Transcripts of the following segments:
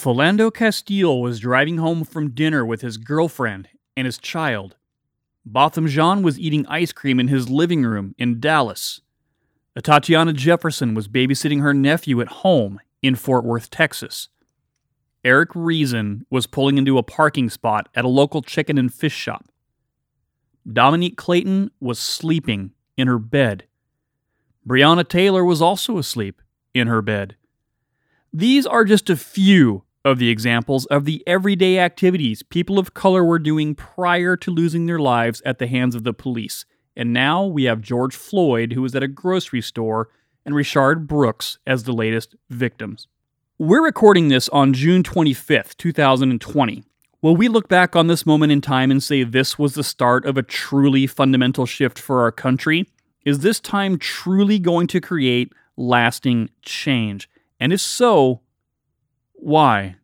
Philando Castile was driving home from dinner with his girlfriend and his child. Botham Jean was eating ice cream in his living room in Dallas. Tatiana Jefferson was babysitting her nephew at home in Fort Worth, Texas. Eric Reason was pulling into a parking spot at a local chicken and fish shop. Dominique Clayton was sleeping in her bed. Breonna Taylor was also asleep in her bed. These are just a few of the examples of the everyday activities people of color were doing prior to losing their lives at the hands of the police. And now we have George Floyd, who was at a grocery store, and Rayshard Brooks as the latest victims. We're recording this on June 25th, 2020. Will we look back on this moment in time and say this was the start of a truly fundamental shift for our country? Is this time truly going to create lasting change? And if so, why?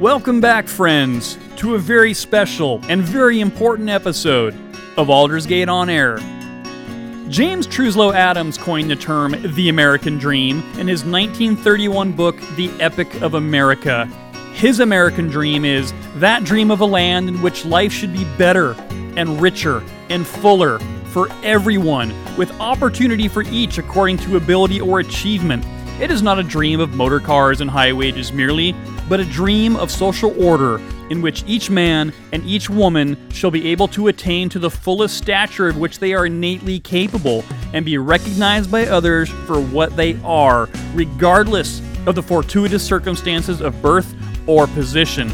Welcome back, friends, to a very special and very important episode of Aldersgate on Air. James Truslow Adams coined the term the American Dream in his 1931 book, The Epic of America. His American dream is that dream of a land in which life should be better and richer and fuller for everyone, with opportunity for each according to ability or achievement. It is not a dream of motor cars and high wages merely, but a dream of social order in which each man and each woman shall be able to attain to the fullest stature of which they are innately capable and be recognized by others for what they are, regardless of the fortuitous circumstances of birth or position.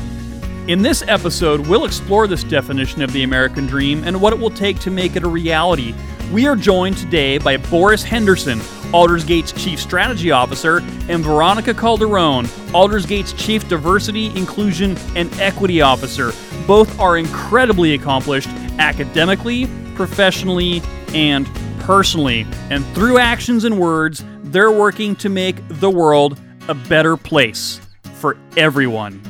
In this episode, we'll explore this definition of the American dream and what it will take to make it a reality. We are joined today by Boris Henderson, Aldersgate's Chief Strategy Officer, and Veronica Calderon, Aldersgate's Chief Diversity, Inclusion, and Equity Officer. Both are incredibly accomplished academically, professionally, and personally. And through actions and words, they're working to make the world a better place for everyone.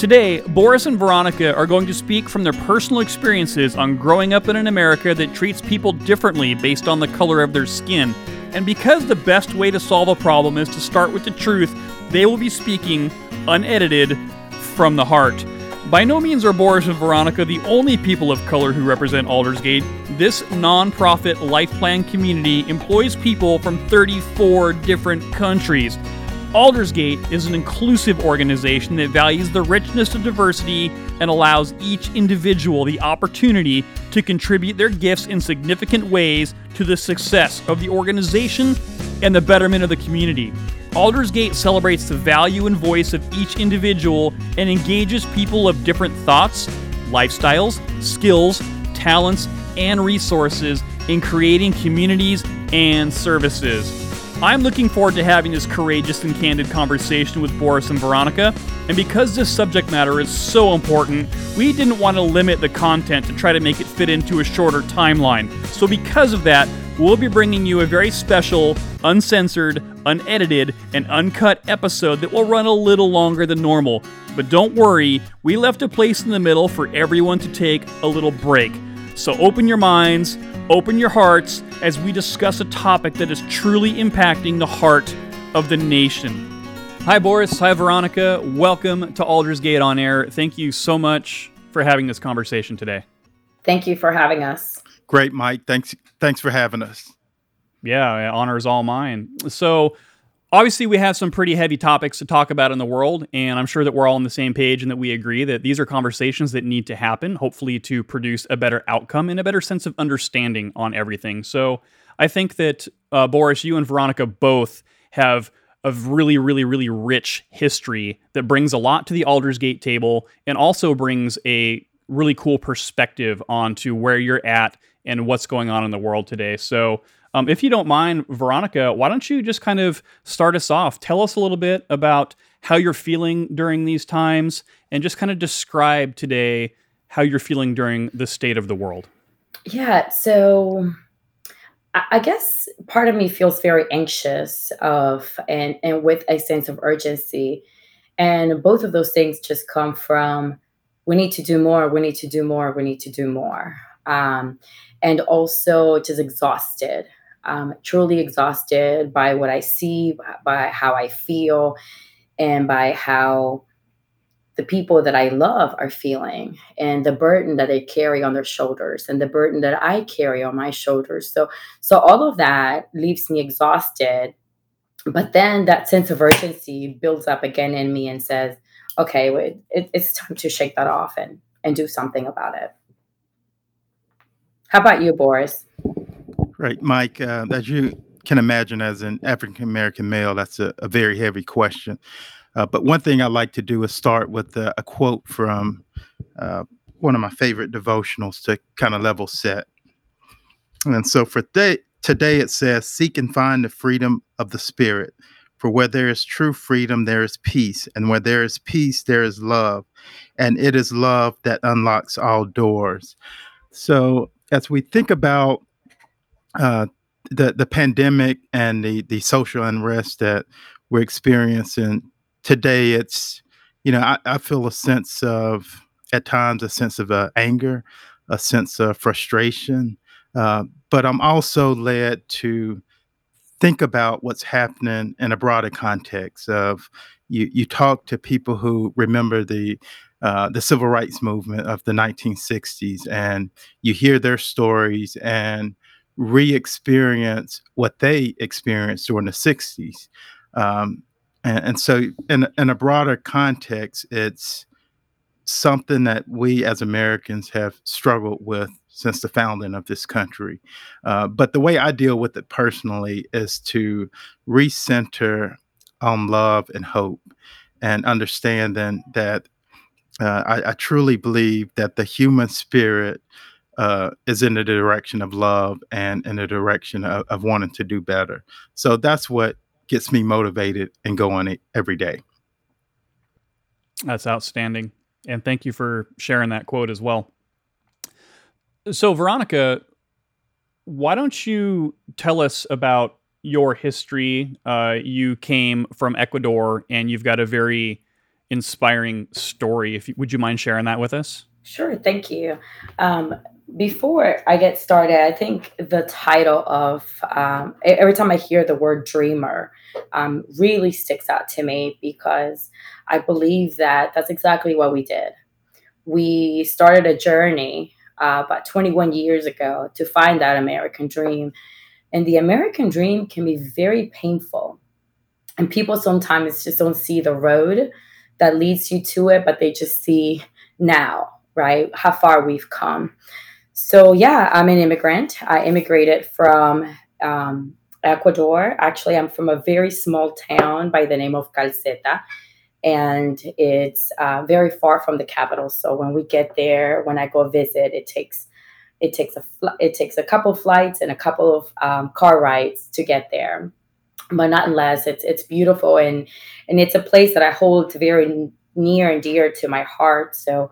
Today, Boris and Veronica are going to speak from their personal experiences on growing up in an America that treats people differently based on the color of their skin. And because the best way to solve a problem is to start with the truth, they will be speaking unedited from the heart. By no means are Boris and Veronica the only people of color who represent Aldersgate. This nonprofit life plan community employs people from 34 different countries. Aldersgate is an inclusive organization that values the richness of diversity and allows each individual the opportunity to contribute their gifts in significant ways to the success of the organization and the betterment of the community. Aldersgate celebrates the value and voice of each individual and engages people of different thoughts, lifestyles, skills, talents, and resources in creating communities and services. I'm looking forward to having this courageous and candid conversation with Boris and Veronica, and because this subject matter is so important, we didn't want to limit the content to try to make it fit into a shorter timeline. So, because of that, we'll be bringing you a very special, uncensored, unedited, and uncut episode that will run a little longer than normal. But don't worry, we left a place in the middle for everyone to take a little break. So, open your minds, open your hearts as we discuss a topic that is truly impacting the heart of the nation. Hi, Boris. Hi, Veronica. Welcome to Aldersgate on Air. Thank you so much for having this conversation today. Thank you for having us. Great, Mike. Thanks. Thanks for having us. Yeah, honor is all mine. So, obviously we have some pretty heavy topics to talk about in the world and i'm sure that we're all on the same page and that we agree that these are conversations that need to happen hopefully to produce a better outcome and a better sense of understanding on everything. So i think that uh, boris you and veronica both have a really really really rich history that brings a lot to the aldersgate table and also brings a really cool perspective onto where you're at and what's going on in the world today. So um, if you don't mind, Veronica, why don't you just kind of start us off? Tell us a little bit about how you're feeling during these times and just kind of describe today how you're feeling during the state of the world. Yeah. So I guess part of me feels very anxious of and and with a sense of urgency. And both of those things just come from we need to do more, we need to do more, we need to do more. um, and also just exhausted, um, truly exhausted by what I see, by how I feel, and by how the people that I love are feeling and the burden that they carry on their shoulders and the burden that I carry on my shoulders. So so all of that leaves me exhausted. But then that sense of urgency builds up again in me and says, okay, it, it's time to shake that off and, and do something about it. How about you, Boris? Right, Mike. Uh, as you can imagine, as an African American male, that's a, a very heavy question. Uh, but one thing I like to do is start with a, a quote from uh, one of my favorite devotionals to kind of level set. And so for th- today, it says, Seek and find the freedom of the Spirit. For where there is true freedom, there is peace. And where there is peace, there is love. And it is love that unlocks all doors. So as we think about uh, the, the pandemic and the, the social unrest that we're experiencing today it's you know I, I feel a sense of at times a sense of uh, anger a sense of frustration uh, but i'm also led to think about what's happening in a broader context of you you talk to people who remember the uh, the civil rights movement of the 1960s and you hear their stories and re-experience what they experienced during the 60s um, and, and so, in in a broader context, it's something that we as Americans have struggled with since the founding of this country. Uh, but the way I deal with it personally is to recenter on love and hope and understanding that uh, I, I, truly believe that the human spirit uh, is in the direction of love and in the direction of, of wanting to do better. So that's what gets me motivated and going every day. That's outstanding. And thank you for sharing that quote as well. So, Veronica, why don't you tell us about your history? Uh, you came from Ecuador and you've got a very inspiring story. If you, would you mind sharing that with us? Sure, thank you. Um, before I get started, I think the title of um, every time I hear the word dreamer um, really sticks out to me because I believe that that's exactly what we did. We started a journey uh, about 21 years ago to find that American dream. And the American dream can be very painful. And people sometimes just don't see the road that leads you to it, but they just see now, right? How far we've come. So yeah, I'm an immigrant. I immigrated from um, Ecuador. Actually, I'm from a very small town by the name of Calceta, and it's uh, very far from the capital. So when we get there, when I go visit, it takes it takes a fl- it takes a couple flights and a couple of um, car rides to get there, but not unless it's it's beautiful and and it's a place that I hold very near and dear to my heart. So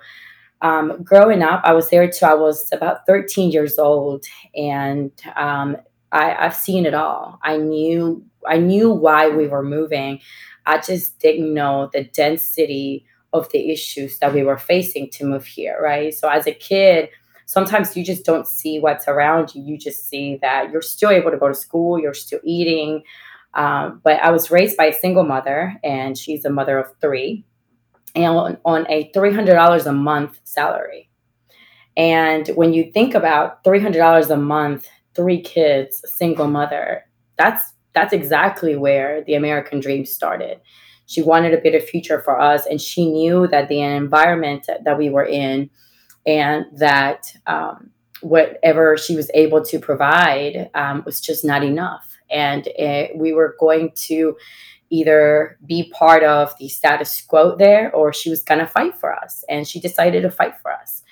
um, growing up, I was there till I was about 13 years old, and um, I, I've seen it all. I knew I knew why we were moving. I just didn't know the density of the issues that we were facing to move here, right? So as a kid, sometimes you just don't see what's around you. You just see that you're still able to go to school, you're still eating. Um, but I was raised by a single mother, and she's a mother of three and on a $300 a month salary. And when you think about $300 a month, three kids, single mother, that's that's exactly where the American dream started. She wanted a better future for us, and she knew that the environment that we were in and that um, whatever she was able to provide um, was just not enough. And it, we were going to either be part of the status quo there or she was going to fight for us. And she decided to fight for us.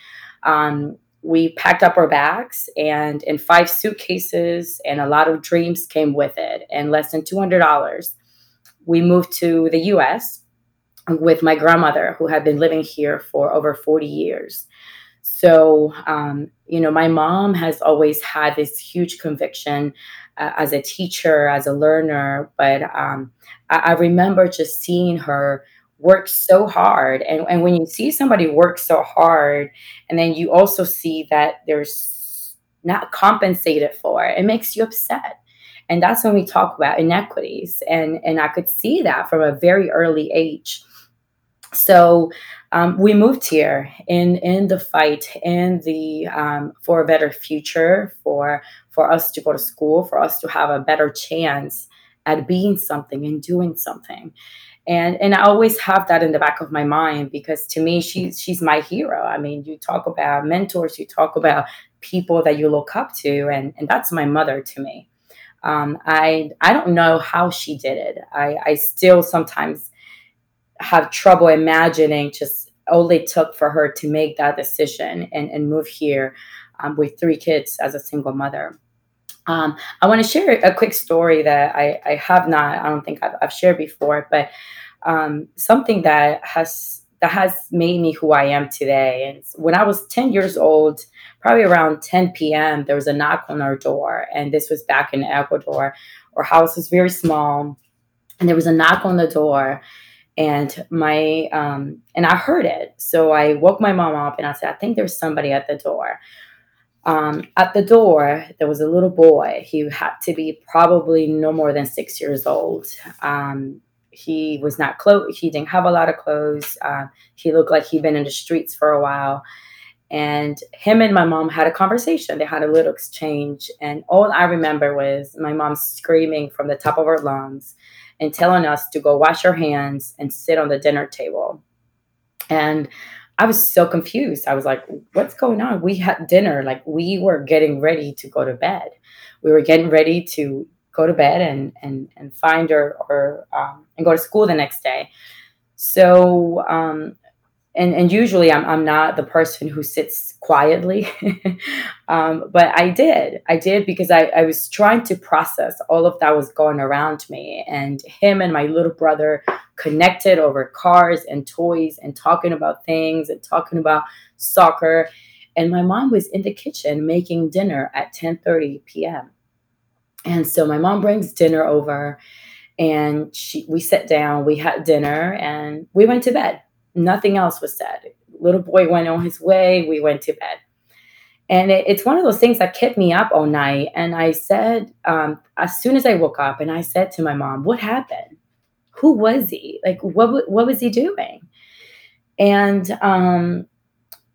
Um, we packed up our bags and in five suitcases and a lot of dreams came with it and less than $200 we moved to the us with my grandmother who had been living here for over 40 years so um, you know my mom has always had this huge conviction uh, as a teacher, as a learner. But um, I, I, remember just seeing her work so hard. And, and when you see somebody work so hard, and then you also see that there's not compensated for, it makes you upset. And that's when we talk about inequities. And, and I could see that from a very early age. So um, we moved here in in the fight in the um, for a better future for for us to go to school for us to have a better chance at being something and doing something and and I always have that in the back of my mind because to me she's she's my hero. I mean, you talk about mentors, you talk about people that you look up to, and and that's my mother to me. Um, I I don't know how she did it. I I still sometimes have trouble imagining just it took for her to make that decision and and move here um, with three kids as a single mother. Um, I want to share a quick story that I, I have not, I don't think I've, I've shared before, but um, something that has that has made me who I am today. And when I was 10 years old, probably around 10 p.m., there was a knock on our door. And this was back in Ecuador. Our house was very small. And there was a knock on the door. And my um, and I heard it. So I woke my mom up and I said, I think there's somebody at the door. Um, at the door, there was a little boy. He had to be probably no more than six years old. Um, he was not clothes. He didn't have a lot of clothes. Uh, he looked like he'd been in the streets for a while. And him and my mom had a conversation. They had a little exchange. And all I remember was my mom screaming from the top of her lungs and telling us to go wash our hands and sit on the dinner table. And I was so confused. I was like, what's going on? We had dinner. Like, we were getting ready to go to bed. We were getting ready to go to bed and and and find her or um, and go to school the next day. So um, and and usually I'm I'm not the person who sits quietly, um, but I did I did because I I was trying to process all of that was going around me and him and my little brother connected over cars and toys and talking about things and talking about soccer and my mom was in the kitchen making dinner at 10:30 p.m. And so my mom brings dinner over and she we sat down, we had dinner and we went to bed. Nothing else was said. Little boy went on his way, we went to bed. And it, it's one of those things that kept me up all night. And I said, um, as soon as I woke up, and I said to my mom, What happened? Who was he? Like, what, what was he doing? And um,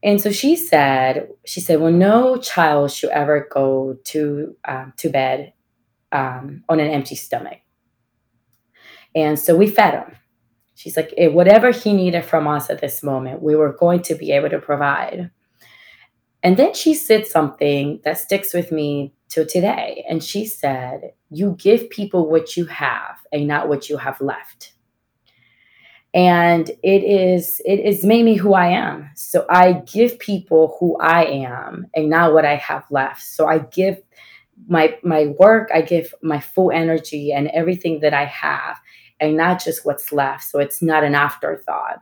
and so she said, she said, well, no child should ever go to um, to bed um, on an empty stomach. And so we fed him. She's like, eh, whatever he needed from us at this moment, we were going to be able to provide. And then she said something that sticks with me to today. And she said, You give people what you have and not what you have left. And it is it is made me who I am. So I give people who I am and not what I have left. So I give my my work i give my full energy and everything that i have and not just what's left. So it's not an afterthought.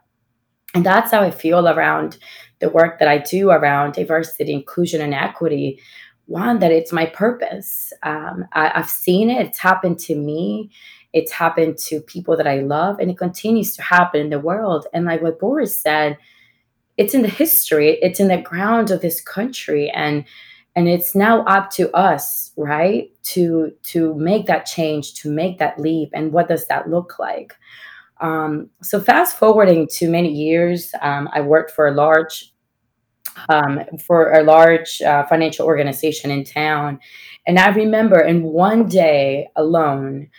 And that's how i feel around the work that i do around diversity inclusion and equity. One that it's my purpose. Um, I, i've seen it. It's happened to me. It's happened to people that i love and it continues to happen in the world. And like what boris said it's in the history. It's in the ground of this country. And and it's now up to us right to to make that change to make that leap and what does that look like? Um, so fast forwarding to many years um, i worked for a large um, for a large uh, financial organization in town. And i remember in one day alone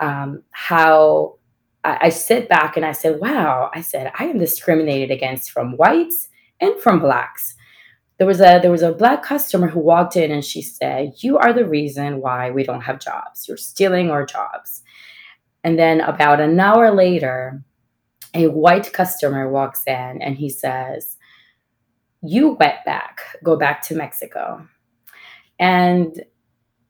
um, how I, I sit back and i said wow i said i am discriminated against from whites and from blacks there was a there was a black customer who walked in and she said you are the reason why we don't have jobs. You're stealing our jobs. And then about an hour later a white customer walks in and he says you went back go back to mexico. And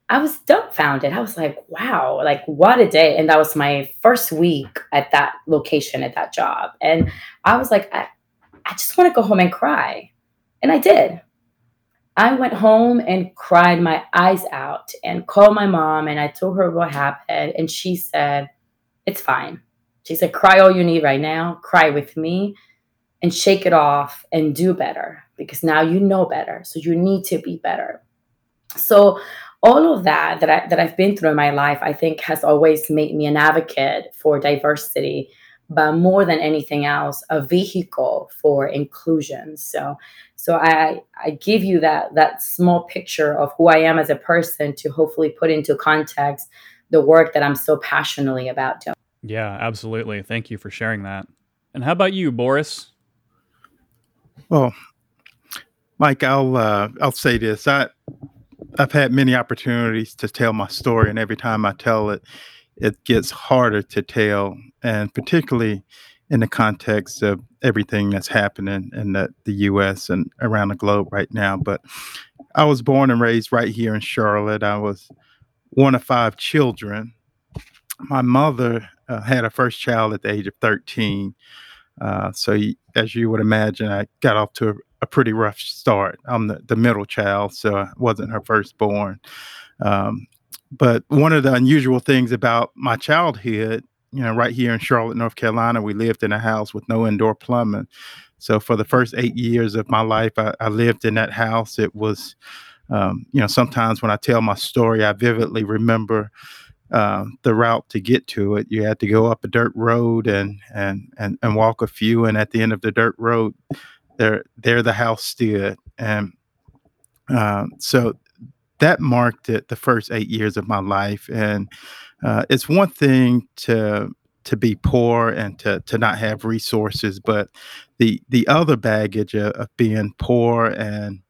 i was dumbfounded. I was like wow like what a day. And that was my first week at that location at that job. And i was like i, I just want to go home and cry and I did. I went home and cried my eyes out and called my mom and I told her what happened. And she said, It's fine. She said, cry all you need right now, cry with me, and shake it off and do better because now you know better. So you need to be better. So all of that that I that I've been through in my life, I think has always made me an advocate for diversity, but more than anything else, a vehicle for inclusion. So so I I give you that that small picture of who I am as a person to hopefully put into context the work that I'm so passionately about doing. Yeah, absolutely. Thank you for sharing that. And how about you, Boris? Well, Mike, I'll uh, I'll say this. I I've had many opportunities to tell my story, and every time I tell it, it gets harder to tell, and particularly in the context of everything that's happening in the, the U.S. and around the globe right now. But I was born and raised right here in Charlotte. I was one of five children. My mother uh, had a first child at the age of 13. Uh, so, as you would imagine, I got off to a, a, pretty rough start. I'm the, the middle child, so I wasn't her firstborn. Um, but one of the unusual things about my childhood, you know, right here in Charlotte, North Carolina, we lived in a house with no indoor plumbing. So for the first eight years of my life, I, I lived in that house. It was, um, you know, sometimes when I tell my story, I vividly remember uh, the route to get to it. You had to go up a dirt road and and and and walk a few, and at the end of the dirt road, there there the house stood, and uh, so that marked it the first eight years of my life. And uh, it's one thing to to be poor and to to not have resources, but the the other baggage of, of being poor and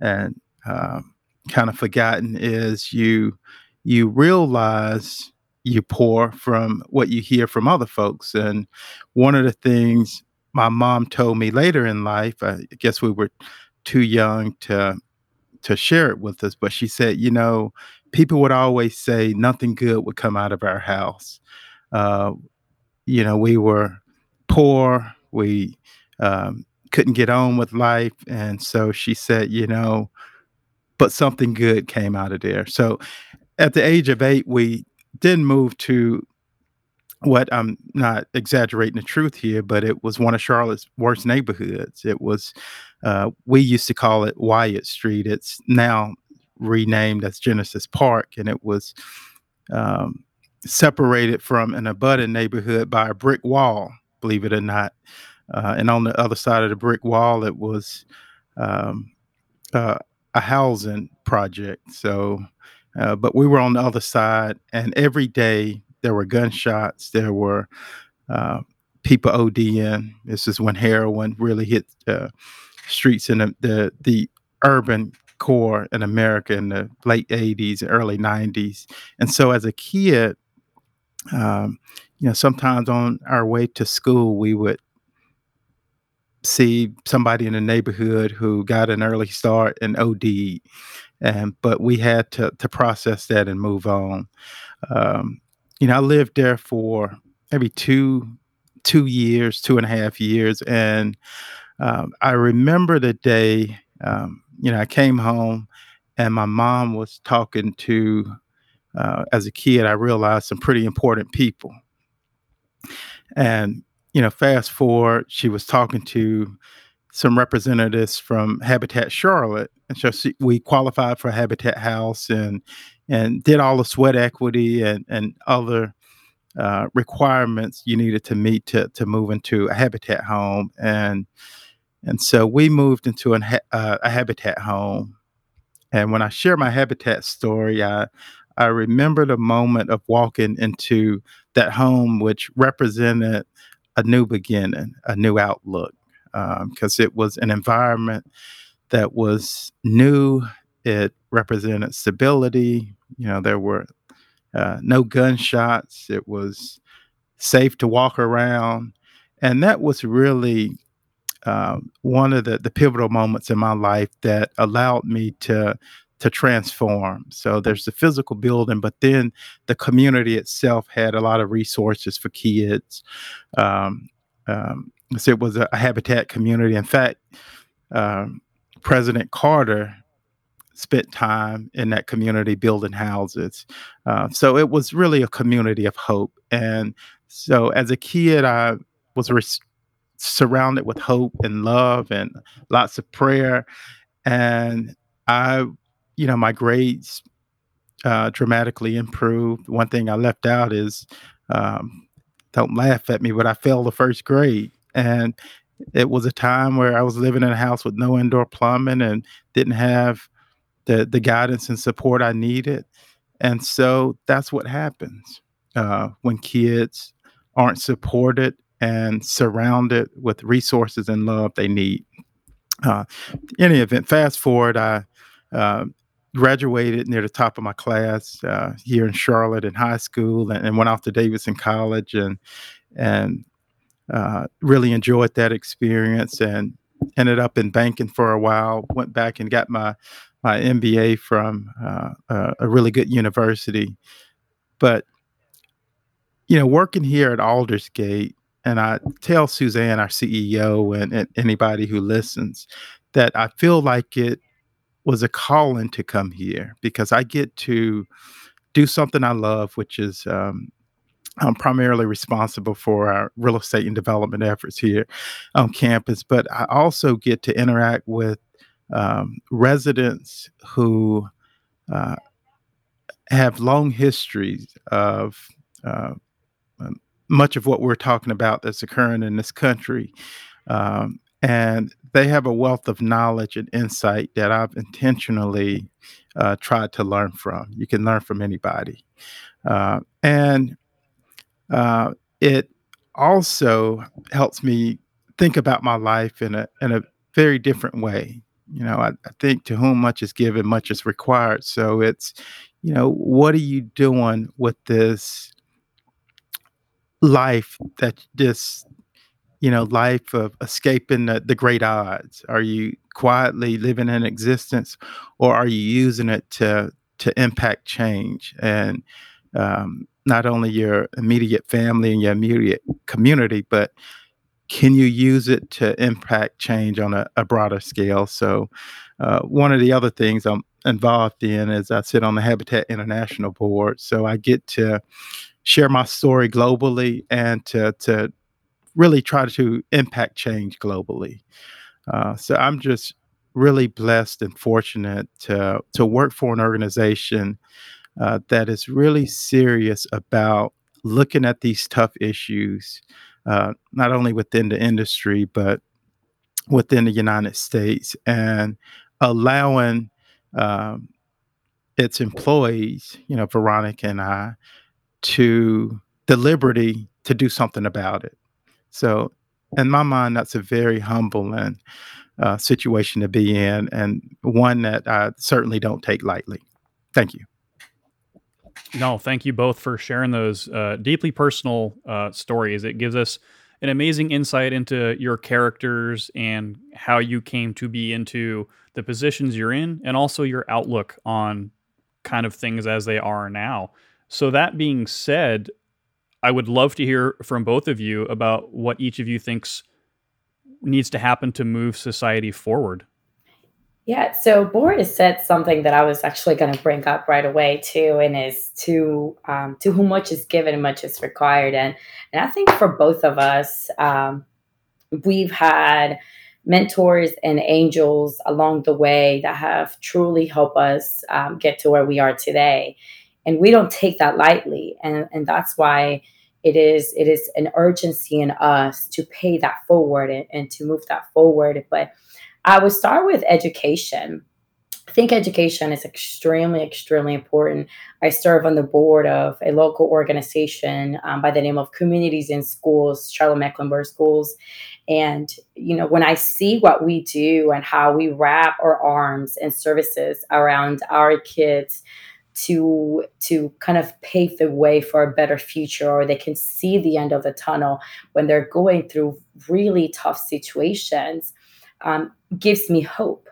and um, kind of forgotten is you you realize you're poor from what you hear from other folks. And one of the things my mom told me later in life, I guess we were too young to to share it with us, but she said, you know, people would always say nothing good would come out of our house. Uh, you know, we were poor, we um, couldn't get on with life, and so she said, you know, but something good came out of there. So at the age of eight, we did move to what I'm not exaggerating the truth here, but it was one of Charlotte's worst neighborhoods. It was, uh, we used to call it Wyatt Street. It's now renamed as Genesis Park, and it was um, separated from an abutting neighborhood by a brick wall, believe it or not. Uh, and on the other side of the brick wall, it was um, uh, a housing project. So uh, but we were on the other side, and every day there were gunshots. There were uh, people ODing. This is when heroin really hit uh, streets in the, the, the urban core in America in the late 80s, early 90s. And so as a kid, um, you know, sometimes on our way to school, we would see somebody in the neighborhood who got an early start and OD and but we had to to process that and move on. Um, you know, I lived there for maybe two two years, two and a half years, and um, I remember the day. Um, you know, I came home, and my mom was talking to. Uh, as a kid, I realized some pretty important people, and you know, fast forward, she was talking to some representatives from Habitat Charlotte, and so we qualified for Habitat House and and did all the sweat equity and and other uh, requirements you needed to meet to to move into a Habitat home, and and so we moved into an, uh, a Habitat home. And when I share my Habitat story, I I remember the moment of walking into that home, which represented a new beginning, a new outlook because um, it was an environment that was new. It represented stability. You know, there were uh, no gunshots. It was safe to walk around. And that was really uh, one of the, the pivotal moments in my life that allowed me to to transform. So there's the physical building, but then the community itself had a lot of resources for kids. Um, um, so it was a, a habitat community. In fact, um, President Carter spent time in that community building houses. Uh, so it was really a community of hope. And So as a kid, I was res- surrounded with hope and love and lots of prayer. And I, you know, my grades uh, dramatically improved. One thing I left out is um, don't laugh at me, but I failed the first grade. And it was a time where I was living in a house with no indoor plumbing and didn't have the, the guidance and support I needed. And so that's what happens uh, when kids aren't supported and surrounded with resources and love they need. Uh, any event, fast forward, I uh, graduated near the top of my class uh, here in Charlotte in high school, and, and, went off to Davidson College, and and uh, really enjoyed that experience, and ended up in banking for a while. Went back and got my my MBA from uh, a really good university, but you know, working here at Aldersgate, and I tell Suzanne, our CEO, and, and anybody who listens, that I feel like it was a calling to come here because I get to do something I love, which is um, I'm primarily responsible for our real estate and development efforts here on campus, but I also get to interact with um, residents who uh, have long histories of uh, um, much of what we're talking about that's occurring in this country. Um, and they have a wealth of knowledge and insight that I've intentionally uh, tried to learn from. You can learn from anybody. Uh, and uh, it also helps me think about my life in a, in a very different way. You know, I, I think to whom much is given, much is required. So it's, you know, what are you doing with this life that just you know life of escaping the, the great odds? Are you quietly living an existence or are you using it to to impact change? And um, not only your immediate family and your immediate community but can you use it to impact change on a, a broader scale? So uh, one of the other things i'm involved in is i sit on the habitat international board so i get to share my story globally and to, to really try to impact change globally. Uh, so I'm just really blessed and fortunate to, to work for an organization uh, that is really serious about looking at these tough issues, uh, not only within the industry, but within the United States and allowing um, its employees, you know, Veronica and I, to the liberty to do something about it. So, in my mind, that's a very humble and uh, situation to be in, and one that I certainly don't take lightly. Thank you. No, thank you both for sharing those uh, deeply personal uh, stories. It gives us an amazing insight into your characters and how you came to be into the positions you're in, and also your outlook on kind of things as they are now. So, that being said, I would love to hear from both of you about what each of you thinks needs to happen to move society forward. Yeah, so Boris said something that I was actually going to bring up right away too, and is to um, to whom much is given, much is required, and and I think for both of us, um, we've had mentors and angels along the way that have truly helped us um, get to where we are today and we don't take that lightly and and that's why it is it is an urgency in us to pay that forward and, and to move that forward but i would start with education I think education is extremely, extremely important. I serve on the board of a local organization um, by the name of Communities in Schools, Charlotte Mecklenburg Schools. And, you know, when I see what we do and how we wrap our arms and services around our kids, to to kind of pave the way for a better future or they can see the end of the tunnel when they're going through really tough situations um, gives me hope.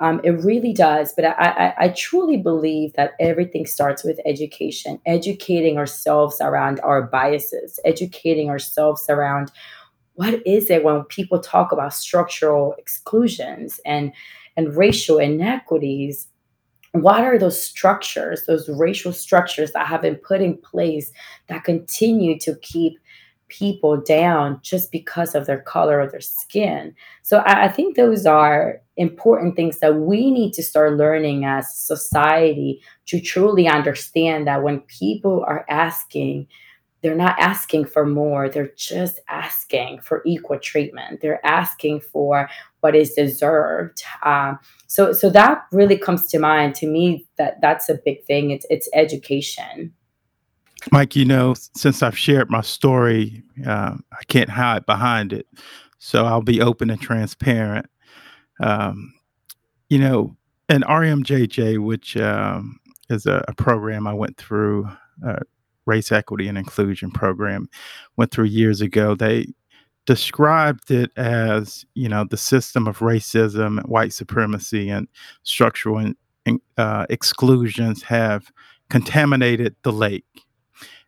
Um, it really does but I, I, I truly believe that everything starts with education educating ourselves around our biases educating ourselves around what is it when people talk about structural exclusions and and racial inequities what are those structures, those racial structures that have been put in place that continue to keep people down just because of their color of their skin. So I, I, think those are important things that we need to start learning as society to truly understand that when people are asking, they're not asking for more, they're just asking for equal treatment. They're asking for what is deserved. Um, so so that really comes to mind to me that that's a big thing. It's it's education. Mike, you know, since I've shared my story, uh, I can't hide behind it. So I'll be open and transparent. Um, you know, and RMJJ, which um, is a, a, program I went through, uh, race equity and inclusion program, went through years ago. They described it as, you know, the system of racism, and white supremacy, and structural in, uh, exclusions have contaminated the lake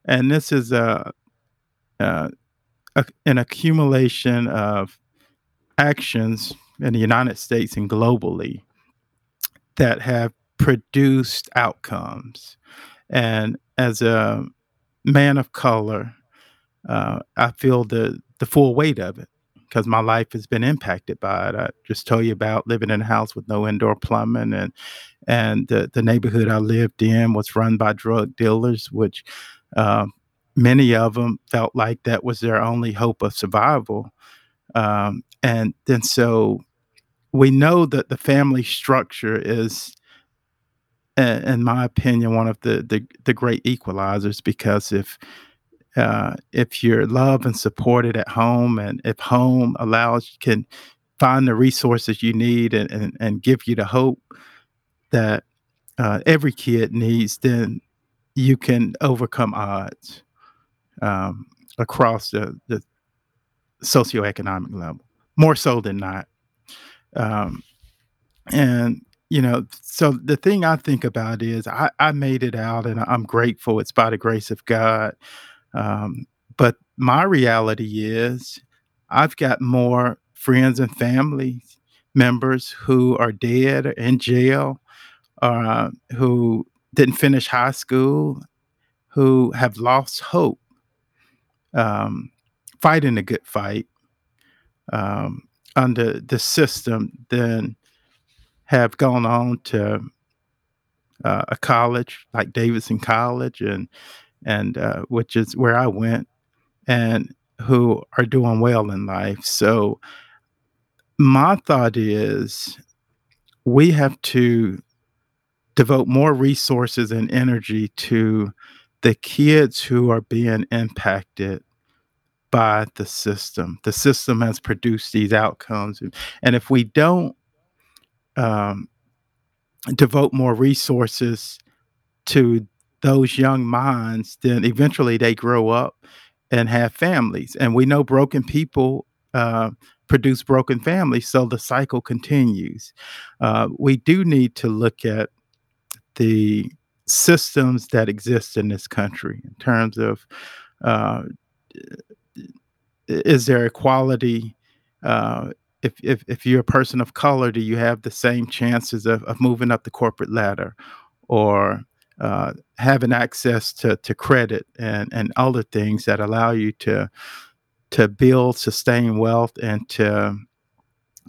and this is a, a, an accumulation of actions in the United States and globally that have produced outcomes. And as a man of color, uh, I feel the the full weight of it because my life has been impacted by it. I just told you about living in a house with no indoor plumbing, and and the, the neighborhood I lived in was run by drug dealers, which um, many of them felt like that was their only hope of survival. Um, and then so we know that the family structure is, in my opinion, one of the, the, the great equalizers because if uh, if you're loved and supported at home, and if home allows, can find the resources you need and, and, and give you the hope that uh, every kid needs, then you can overcome odds um, across the, the socioeconomic level, more so than not. Um, and you know, so the thing I think about is I, I made it out, and I'm grateful. It's by the grace of God. Um, but my reality is, I've got more friends and family members who are dead or in jail, uh, who didn't finish high school, who have lost hope um, fighting a good fight um, under the system than have gone on to uh, a college like Davidson College and and uh, which is where I went and who are doing well in life. So my thought is we have to devote more resources and energy to the kids who are being impacted by the system. The system has produced these outcomes. And if we don't um, devote more resources to those young minds, then eventually they grow up and have families. And we know broken people uh, produce broken families, so the cycle continues. Uh, we do need to look at the systems that exist in this country in terms of uh, is there equality uh, if, if, if you're a person of color do you have the same chances of, of moving up the corporate ladder or uh, having access to, to credit and, and other things that allow you to to build sustain wealth and to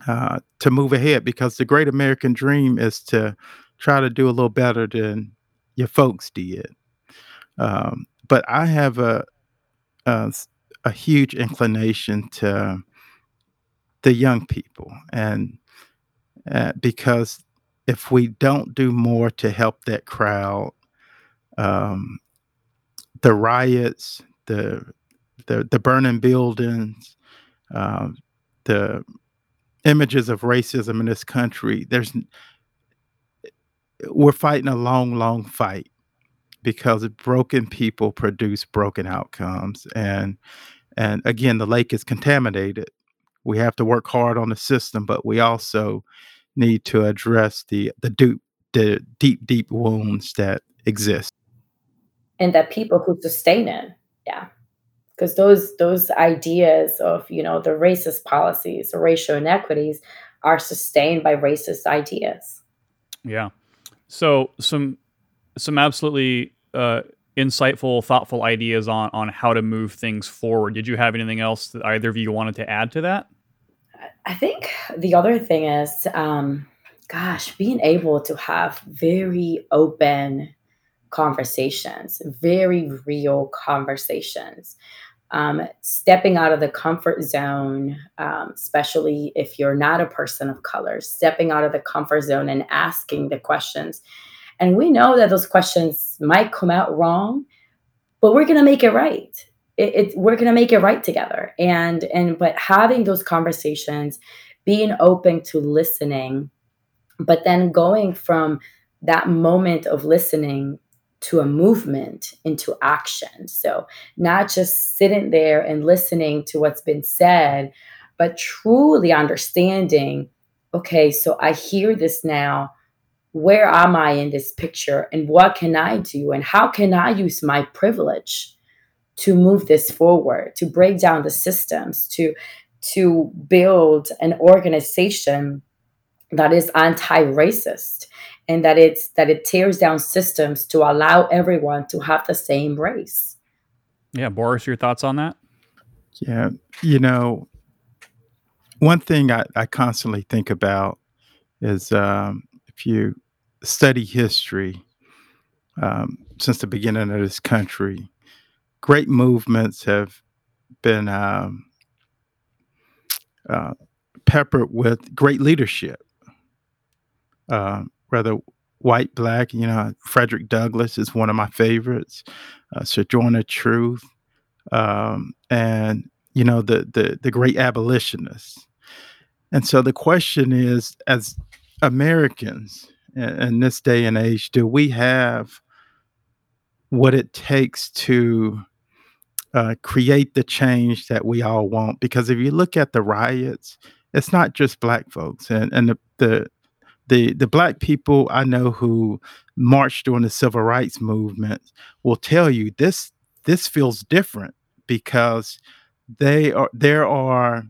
uh, to move ahead because the great American dream is to try to do a little better than your folks did. Um, but I have a, a, a huge inclination to the young people, and uh, because if we don't do more to help that crowd, um, the riots, the the, the burning buildings, uh, the images of racism in this country, there's we're fighting a long, long fight because broken people produce broken outcomes. And and again, the lake is contaminated. We have to work hard on the system, but we also need to address the the deep the deep, deep wounds that exist. And that people who sustain it. Yeah. Because those those ideas of, you know, the racist policies, the racial inequities are sustained by racist ideas. Yeah. So some some absolutely uh, insightful, thoughtful ideas on on how to move things forward. Did you have anything else that either of you wanted to add to that? I think the other thing is, um, gosh, being able to have very open conversations, very real conversations. Um, stepping out of the comfort zone, um, especially if you're not a person of color, stepping out of the comfort zone and asking the questions. And we know that those questions might come out wrong, but we're going to make it right. It, it, we're going to make it right together. And and but having those conversations, being open to listening, but then going from that moment of listening to a movement into action. So, not just sitting there and listening to what's been said, but truly understanding okay, so I hear this now. Where am I in this picture? And what can I do? And how can I use my privilege to move this forward, to break down the systems, to, to build an organization that is anti-racist and that it's that it tears down systems to allow everyone to have the same race. Yeah, Boris, your thoughts on that? Yeah, you know, one thing I, I constantly think about is um, you study history um, since the beginning of this country, great movements have been um, uh, peppered with great leadership. Uh, whether white, black, you know, Frederick Douglass is one of my favorites, uh, Sojourner Truth, um, and you know the the the great abolitionists. And so the question is, as Americans in, this day and age, do we have what it takes to uh, create the change that we all want? Because if you look at the riots, it's not just black folks, and and the the the the black people I know who marched during the civil rights movement will tell you this this feels different because they are there are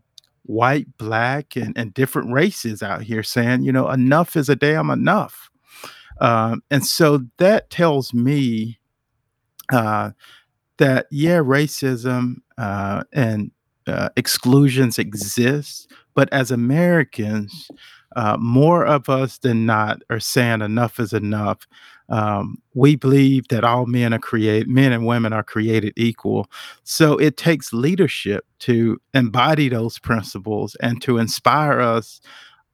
white, black, and, and different races out here saying, you know, enough is a damn enough. Um, and so that tells me uh, that, yeah, racism uh, and uh, exclusions exist, but as Americans, uh, more of us than not are saying enough is enough. Um, we believe that all men are created, men and women are created equal. So it takes leadership to embody those principles and to inspire us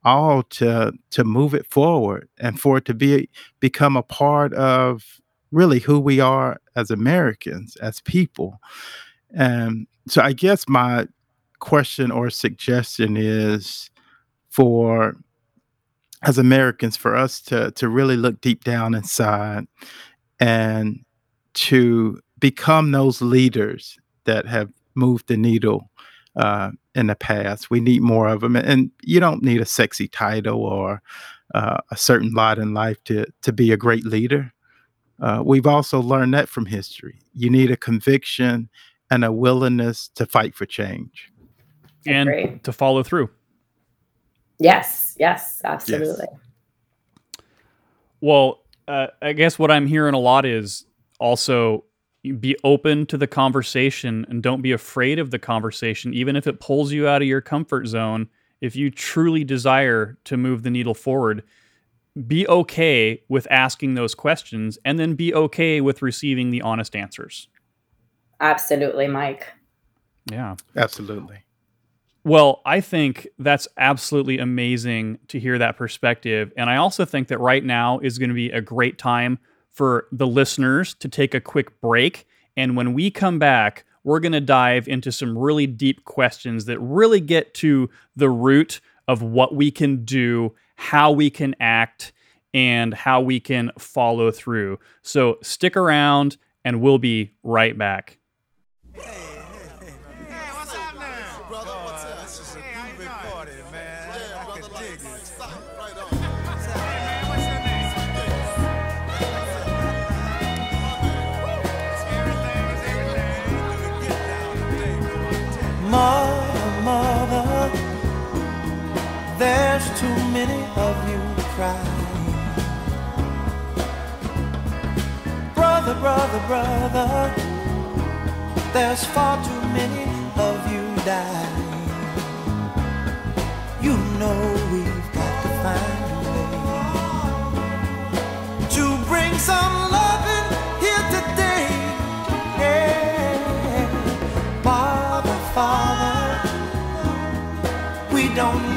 all to to move it forward and for it to be become a part of really who we are as Americans, as people. And so I guess my question or suggestion is for as Americans for us to to really look deep down inside and to become those leaders that have moved the needle uh, in the past. We need more of them, and you don't need a sexy title or uh, a certain lot in life to to be a great leader. Uh, we've also learned that from history. You need a conviction and a willingness to fight for change, and to follow through. Yes, yes, absolutely. Yes. Well, uh, I guess what I'm hearing a lot is also be open to the conversation and don't be afraid of the conversation, even if it pulls you out of your comfort zone. If you truly desire to move the needle forward, be okay with asking those questions and then be okay with receiving the honest answers. Absolutely, Mike. Yeah. Absolutely. Well, I think that's absolutely amazing to hear that perspective. And I also think that right now is going to be a great time for the listeners to take a quick break. And when we come back, we're going to dive into some really deep questions that really get to the root of what we can do, how we can act, and how we can follow through. So stick around, and we'll be right back. Too many of you crying. Brother, brother, brother, there's far too many of you dying. You know we've got to find a way to bring some loving here today. Yeah. Father, Father, we don't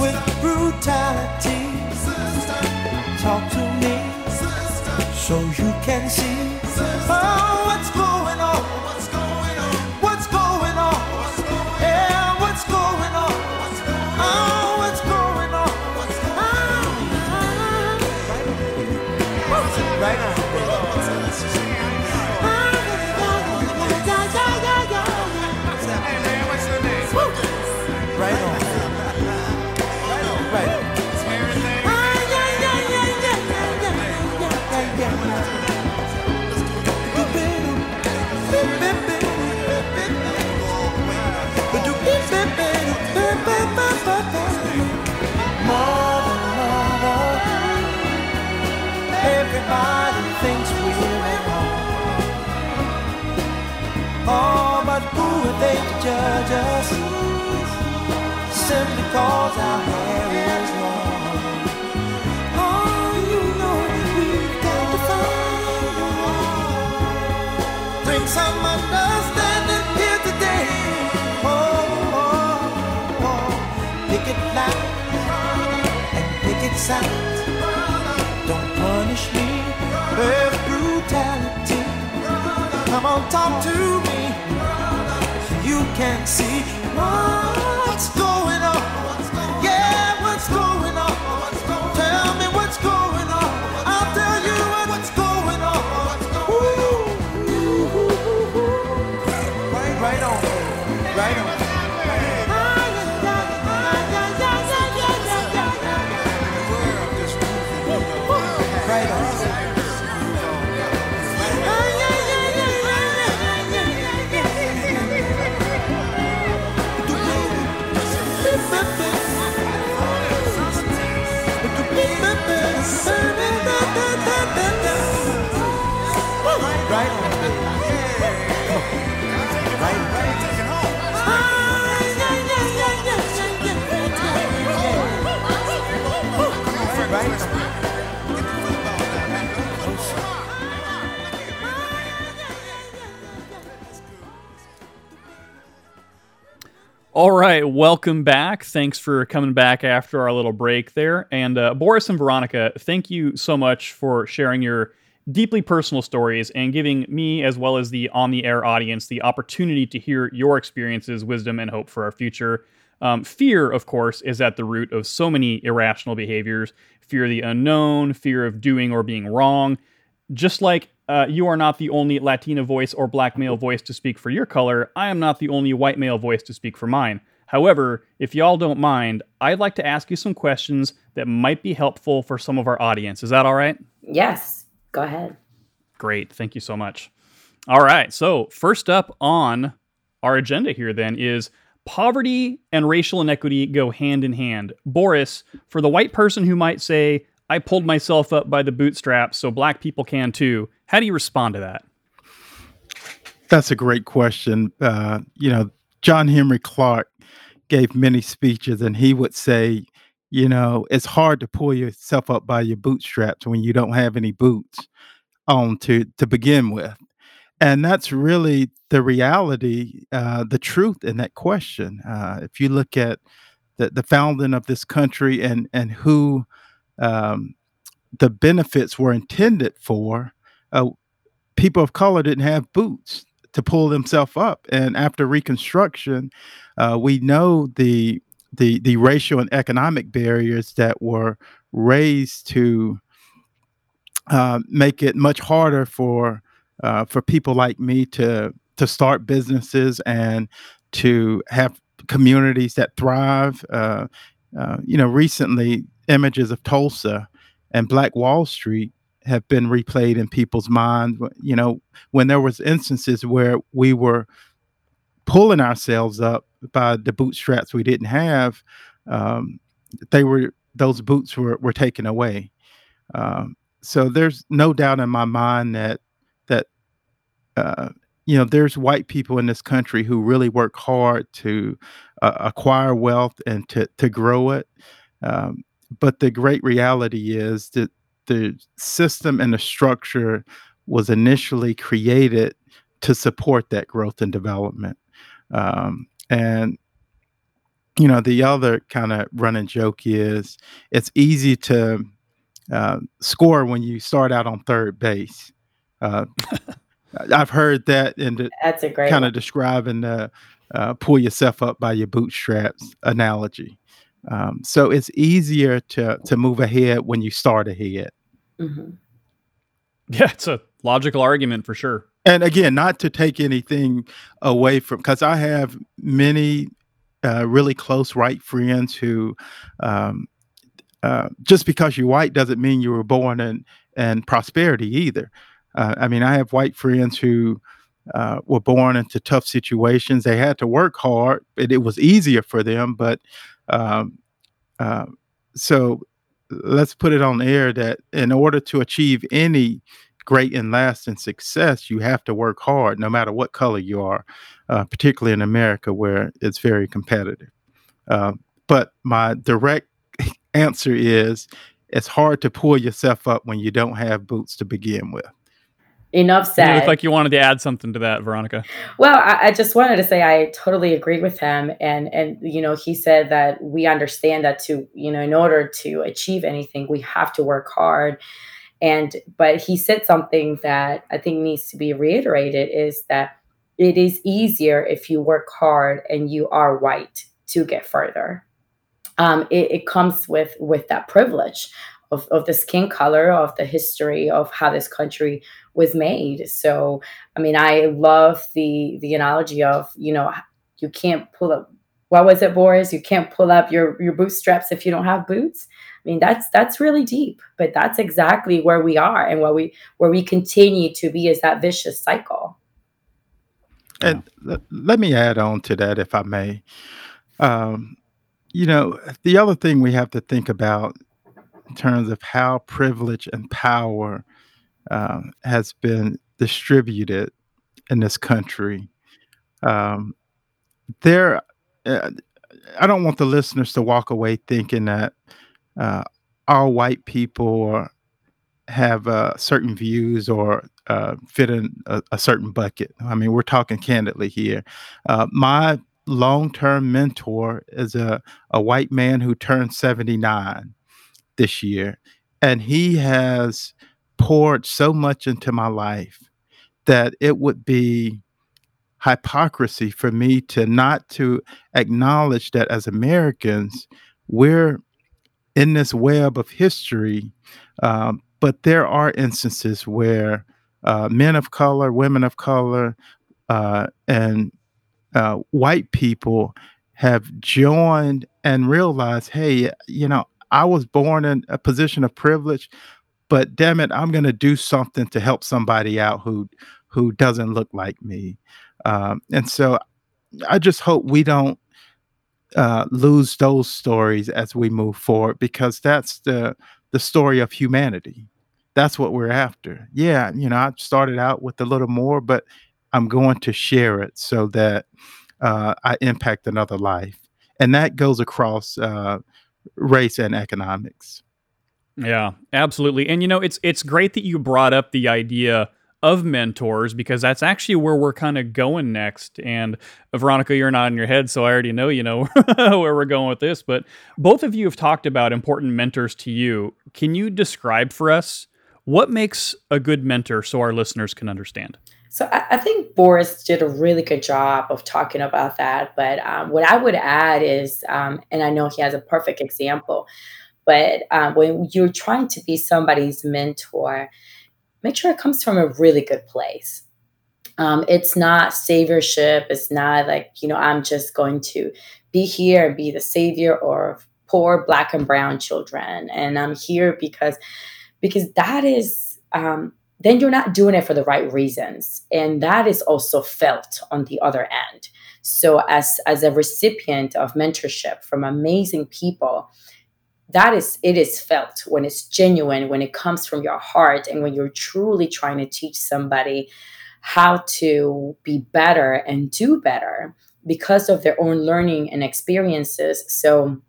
with brutality. Talk to me so you can see us? Simply cause our hair is long. Oh, you know we've got to find a way. Bring some understanding here today. Oh, oh, oh. Picket line and picket signs. Don't punish me with brutality. Come on, talk to me you can see what's going on. Right on. Right. All right, welcome back. Thanks for coming back after our little break there. And uh, Boris and Veronica, thank you so much for sharing your deeply personal stories and giving me, as well as the on the air audience, the opportunity to hear your experiences, wisdom, and hope for our future. Um, fear, of course, is at the root of so many irrational behaviors fear of the unknown, fear of doing or being wrong. Just like uh, you are not the only Latina voice or black male voice to speak for your color, I am not the only white male voice to speak for mine. However, if y'all don't mind, I'd like to ask you some questions that might be helpful for some of our audience. Is that all right? Yes, go ahead. Great. Thank you so much. All right. So, first up on our agenda here then is poverty and racial inequity go hand in hand. Boris, for the white person who might say, I pulled myself up by the bootstraps so black people can too, how do you respond to that? That's a great question. Uh, you know, John Henrik Clarke gave many speeches, and he would say, you know, it's hard to pull yourself up by your bootstraps when you don't have any boots on to to begin with. And that's really the reality, uh, the truth in that question. Uh, if you look at the, the founding of this country and and who um, the benefits were intended for, uh, people of color didn't have boots to pull themselves up. And after Reconstruction, uh, we know the the the racial and economic barriers that were raised to uh, make it much harder for uh, for people like me to to start businesses and to have communities that thrive. Uh, uh, you know, recently images of Tulsa and Black Wall Street have been replayed in people's minds. You know, when there was instances where we were pulling ourselves up by the bootstraps we didn't have, um, they were those boots were were taken away. Um, so there's no doubt in my mind that that uh, you know there's white people in this country who really work hard to uh, acquire wealth and to to grow it. Um, but the great reality is that the system and the structure was initially created to support that growth and development. Um, and you know, the other kind of running joke is it's easy to uh, score when you start out on third base. Uh, I've heard that in That's a great kind of describing the uh, pull yourself up by your bootstraps analogy. Um, so it's easier to to move ahead when you start ahead. Mhm. Yeah, it's a logical argument for sure. And again, not to take anything away from, because I have many uh, really close white friends who, um, uh, just because you're white doesn't mean you were born in in prosperity either. Uh, I mean, I have white friends who uh, were born into tough situations. They had to work hard, but it was easier for them. But um, uh, so let's put it on air that in order to achieve any great and lasting success, you have to work hard, no matter what color you are, uh, particularly in America where it's very competitive. Uh, but my direct answer is it's hard to pull yourself up when you don't have boots to begin with. Enough You said. look like you wanted to add something to that, Veronica. Well, I, I just wanted to say I totally agree with him, and and you know he said that we understand that to you know in order to achieve anything we have to work hard, and but he said something that I think needs to be reiterated is that it is easier if you work hard and you are white to get further. Um, it, it comes with with that privilege of, of the skin color of the history of how this country was made. So I mean, I love the the analogy of you know you can't pull up. What was it, Boris? You can't pull up your your bootstraps if you don't have boots. I mean, that's that's really deep, but that's exactly where we are and where we where we continue to be is that vicious cycle. And let me add on to that, if I may. Um, you know, the other thing we have to think about in terms of how privilege and power um, has been distributed in this country. Um, there, uh, I don't want the listeners to walk away thinking that uh, all white people have uh, certain views or uh, fit in a, a certain bucket. I mean, we're talking candidly here. Uh, my long-term mentor is a, a white man who turned 79 this year, and he has poured so much into my life that it would be hypocrisy for me to not to acknowledge that as Americans we're in this web of history, um, but there are instances where uh, men of color, women of color, uh, and uh, white people have joined and realized, hey, you know, I was born in a position of privilege, but damn it, I'm going to do something to help somebody out who who doesn't look like me. Um, and so, I just hope we don't uh, lose those stories as we move forward because that's the the story of humanity. That's what we're after. Yeah, you know, I started out with a little more, but I'm going to share it so that uh, I impact another life, and that goes across uh, race and economics. Yeah, absolutely. And you know, it's it's great that you brought up the idea of mentors because that's actually where we're kind of going next. And Veronica, you're nodding your head, so I already know you know where we're going with this. But both of you have talked about important mentors to you. Can you describe for us what makes a good mentor so our listeners can understand? So I, I think Boris did a really good job of talking about that. But um, what I would add is, um, and I know he has a perfect example, but um, when you're trying to be somebody's mentor, make sure it comes from a really good place. Um, it's not saviorship. It's not like, you know, I'm just going to be here and be the savior or poor black and brown children. And I'm here because because that is um, then you're not doing it for the right reasons. And that is also felt on the other end. So as as a recipient of mentorship from amazing people, that is it is felt when it's genuine when it comes from your heart and when you're truly trying to teach somebody how to be better and do better because of their own learning and experiences. So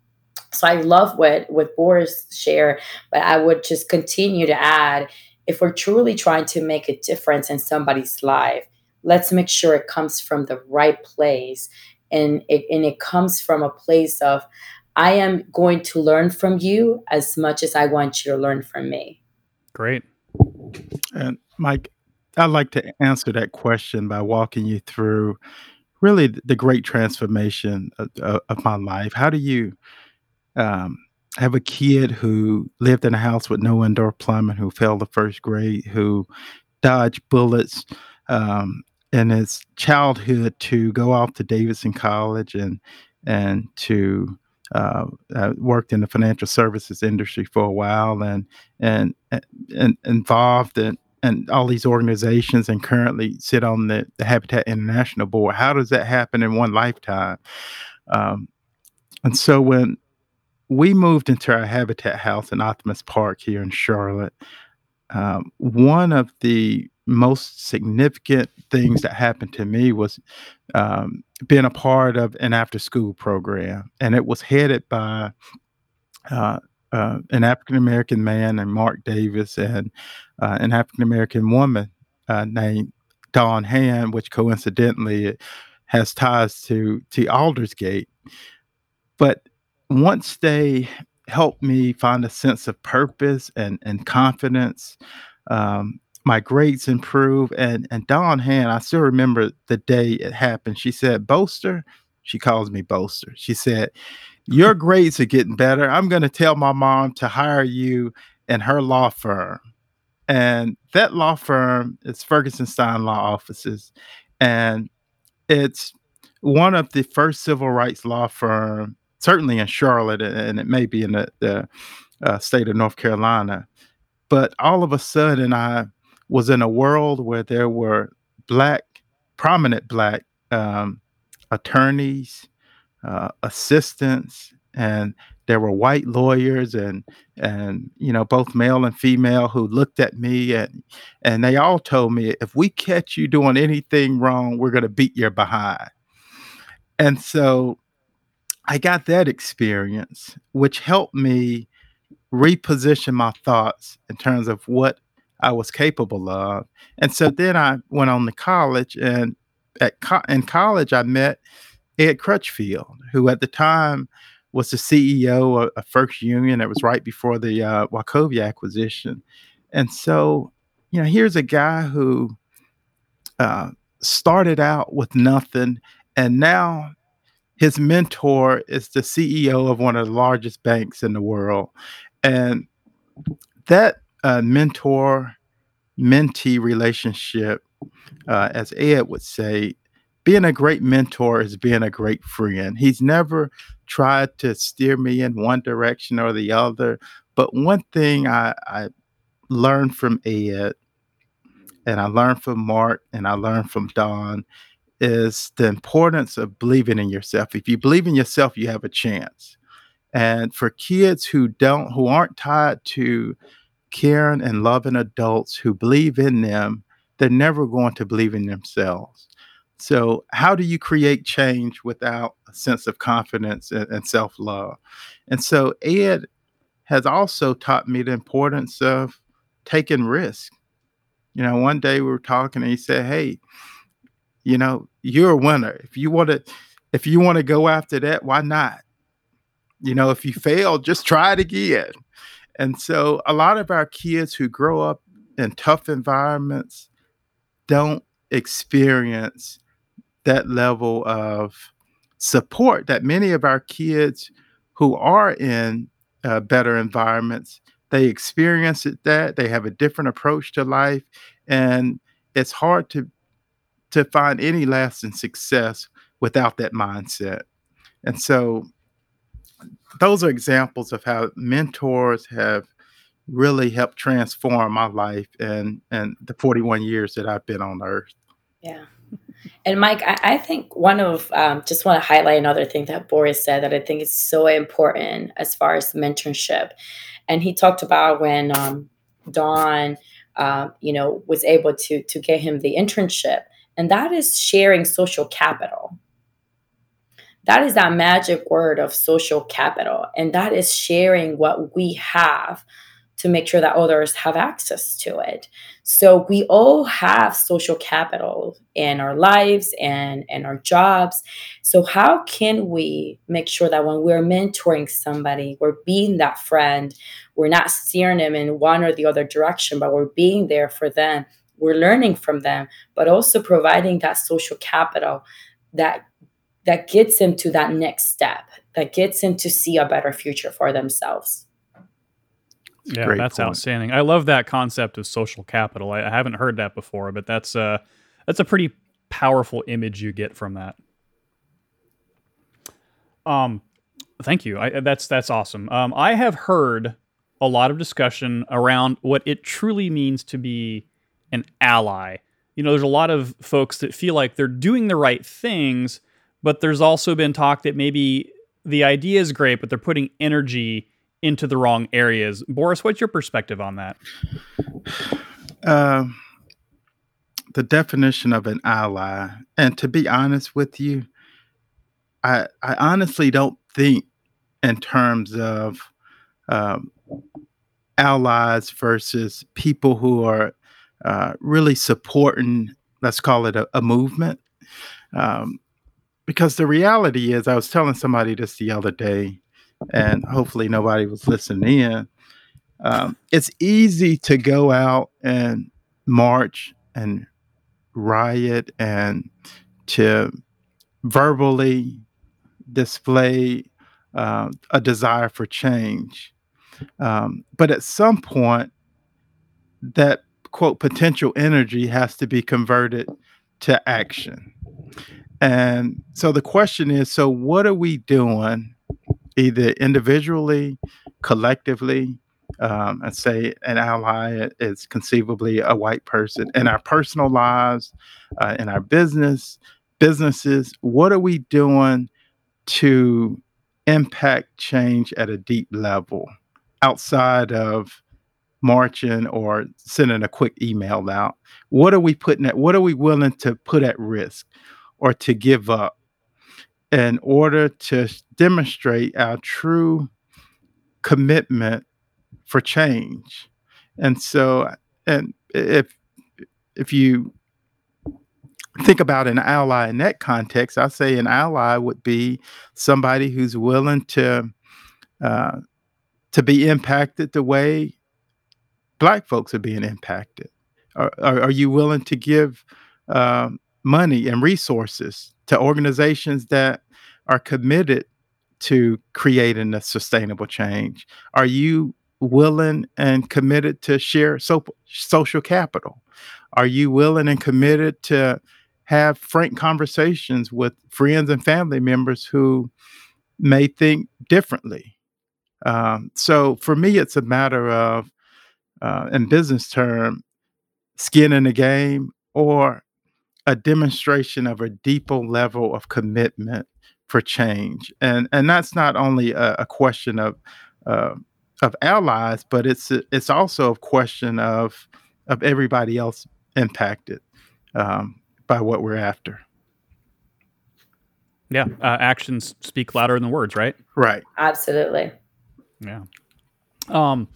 so i love what what boris share but i would just continue to add if we're truly trying to make a difference in somebody's life let's make sure it comes from the right place and it and it comes from a place of I am going to learn from you as much as I want you to learn from me. Great. And Mike, I'd like to answer that question by walking you through really the great transformation of, of my life. How do you um, have a kid who lived in a house with no indoor plumbing, who failed the first grade, who dodged bullets um, in his childhood to go off to Davidson College and and to uh, uh, worked in the financial services industry for a while and and and involved in and all these organizations and currently sit on the, the Habitat International board. How does that happen in one lifetime? Um, and so when we moved into our Habitat house in Optimist Park here in Charlotte, um, one of the most significant things that happened to me was um, being a part of an after school program. And it was headed by uh, uh, an African American man named Mark Davis and uh, an African American woman uh, named Dawn Hand, which coincidentally has ties to, to Aldersgate. But once they helped me find a sense of purpose and, and confidence, um, my grades improved. And and Dawn Hand, I still remember the day it happened. She said, Boaster, she calls me Boaster. She said, Your grades are getting better. I'm gonna tell my mom to hire you in her law firm. And that law firm is Ferguson Stein Law Offices. And it's one of the first civil rights law firm, certainly in Charlotte, and it may be in the, the uh, state of North Carolina. But all of a sudden, I was in a world where there were black, prominent black um, attorneys, uh, assistants, and there were white lawyers and and you know both male and female who looked at me and and they all told me if we catch you doing anything wrong we're going to beat your behind. And so i got that experience which helped me reposition my thoughts in terms of what I was capable of. And so then I went on to college, and at co- in college I met Ed Crutchfield, who at the time was the CEO of, of First Union. It was right before the uh, Wachovia acquisition, and so you know here's a guy who uh, started out with nothing, and now his mentor is the CEO of one of the largest banks in the world, and that uh, mentor mentee relationship, uh, as Ed would say, being a great mentor is being a great friend. He's never tried to steer me in one direction or the other. But one thing I, I learned from Ed, and I learned from Mark, and I learned from Dawn, is the importance of believing in yourself. If you believe in yourself, you have a chance. And for kids who don't, who aren't tied to caring and loving adults who believe in them, they're never going to believe in themselves. So, how do you create change without a sense of confidence and, and self love? And so, Ed has also taught me the importance of taking risk. You know, one day we were talking and he said, Hey, you know, you're a winner. If you want to, if you want to go after that, why not? You know, if you fail, just try it again. And so a lot of our kids who grow up in tough environments don't experience that level of support that many of our kids who are in uh, better environments they experience it that they have a different approach to life, and it's hard to to find any lasting success without that mindset. And so those are examples of how mentors have really helped transform my life and and the 41 years that I've been on earth. Yeah. And Mike, I, I think one of um, just want to highlight another thing that Boris said that I think is so important as far as mentorship. And he talked about when um, Dawn, uh, you know, was able to to get him the internship, and that is sharing social capital that is that magic word of social capital and that is sharing what we have to make sure that others have access to it. So we all have social capital in our lives and and our jobs. So how can we make sure that when we're mentoring somebody we're being that friend we're not steering them in one or the other direction but we're being there for them we're learning from them but also providing that social capital that that gets them to that next step, that gets them to see a better future for themselves. Yeah, Great that's point. outstanding. I love that concept of social capital. I, I haven't heard that before, but that's uh that's a pretty powerful image you get from that. Um, thank you. I, that's that's awesome. Um, I have heard a lot of discussion around what it truly means to be an ally. You know, there's a lot of folks that feel like they're doing the right things, but there's also been talk that maybe the idea is great, but they're putting energy into the wrong areas. Boris, what's your perspective on that? Uh, the definition of an ally, and to be honest with you, I I honestly don't think in terms of um, allies versus people who are uh, really supporting, let's call it a, a movement. Um, because the reality is, I was telling somebody this the other day, and hopefully nobody was listening in. Um, it's easy to go out and march and riot and to verbally display uh, a desire for change. Um, but at some point, that quote potential energy has to be converted to action. And so the question is so, what are we doing, either individually, collectively? Um, and say an ally is conceivably a white person in our personal lives, uh, in our business, businesses. What are we doing to impact change at a deep level outside of marching or sending a quick email out? What are we putting at? What are we willing to put at risk? Or to give up in order to demonstrate our true commitment for change. And so, and if if you think about an ally in that context, I say an ally would be somebody who's willing to uh, to be impacted the way Black folks are being impacted. Are, are, are you willing to give um, money and resources to organizations that are committed to creating a sustainable change? Are you willing and committed to share so- social capital? Are you willing and committed to have frank conversations with friends and family members who may think differently? Um, so for me, it's a matter of, uh, in business term, skin in the game or a demonstration of a deeper level of commitment for change, and and that's not only a, a question of uh, of allies, but it's it's also a question of of everybody else impacted um, by what we're after. Yeah, uh, actions speak louder than words, right? Right. Absolutely. Yeah. Um,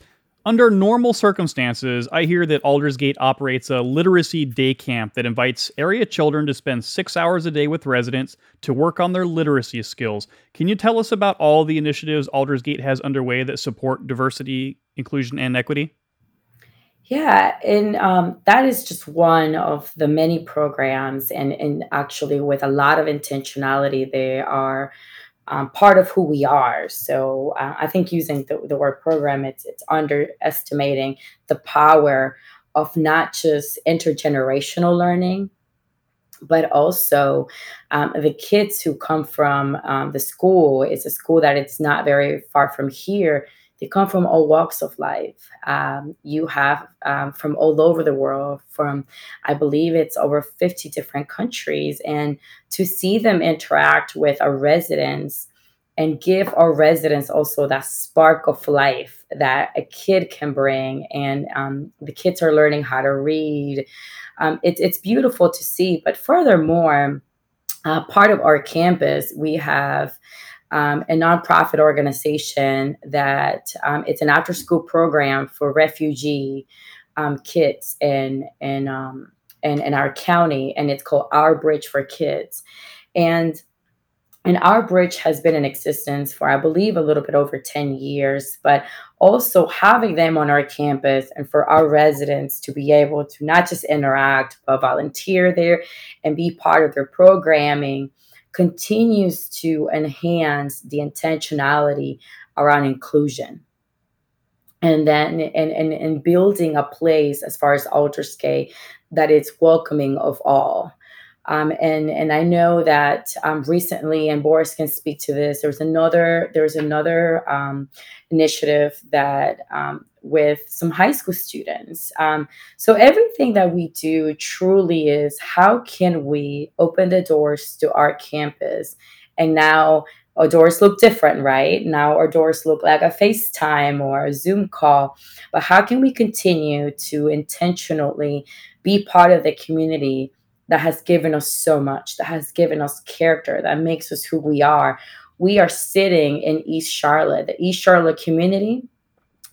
under normal circumstances, I hear that Aldersgate operates a literacy day camp that invites area children to spend six hours a day with residents to work on their literacy skills. Can you tell us about all the initiatives Aldersgate has underway that support diversity, inclusion, and equity? Yeah, and um, that is just one of the many programs, and, and actually, with a lot of intentionality, they are um, part of who we are. So uh, I think using the, the word program, it's it's underestimating the power of not just intergenerational learning, but also um, the kids who come from um, the school. It's a school that it's not very far from here. They come from all walks of life. Um, you have um, from all over the world, from I believe it's over 50 different countries. And to see them interact with our residents and give our residents also that spark of life that a kid can bring. And um, the kids are learning how to read. Um, it, it's beautiful to see. But furthermore, uh, part of our campus, we have um, a nonprofit organization that um, it's an after school program for refugee um, kids in in, um, in in our county, and it's called Our Bridge for Kids. And and our bridge has been in existence for, I believe, a little bit over 10 years, but also having them on our campus and for our residents to be able to not just interact, but volunteer there and be part of their programming continues to enhance the intentionality around inclusion and then and, and, and building a place as far as Aldersgate it's welcoming of all um, and and I know that um, recently, and Boris can speak to this. There was another there was another um, initiative that um, with some high school students. Um, so everything that we do truly is how can we open the doors to our campus, and now our doors look different, right? Now our doors look like a FaceTime or a Zoom call. But how can we continue to intentionally be part of the community? that has given us so much, that has given us character, that makes us who we are. We are sitting in East Charlotte, the East Charlotte community.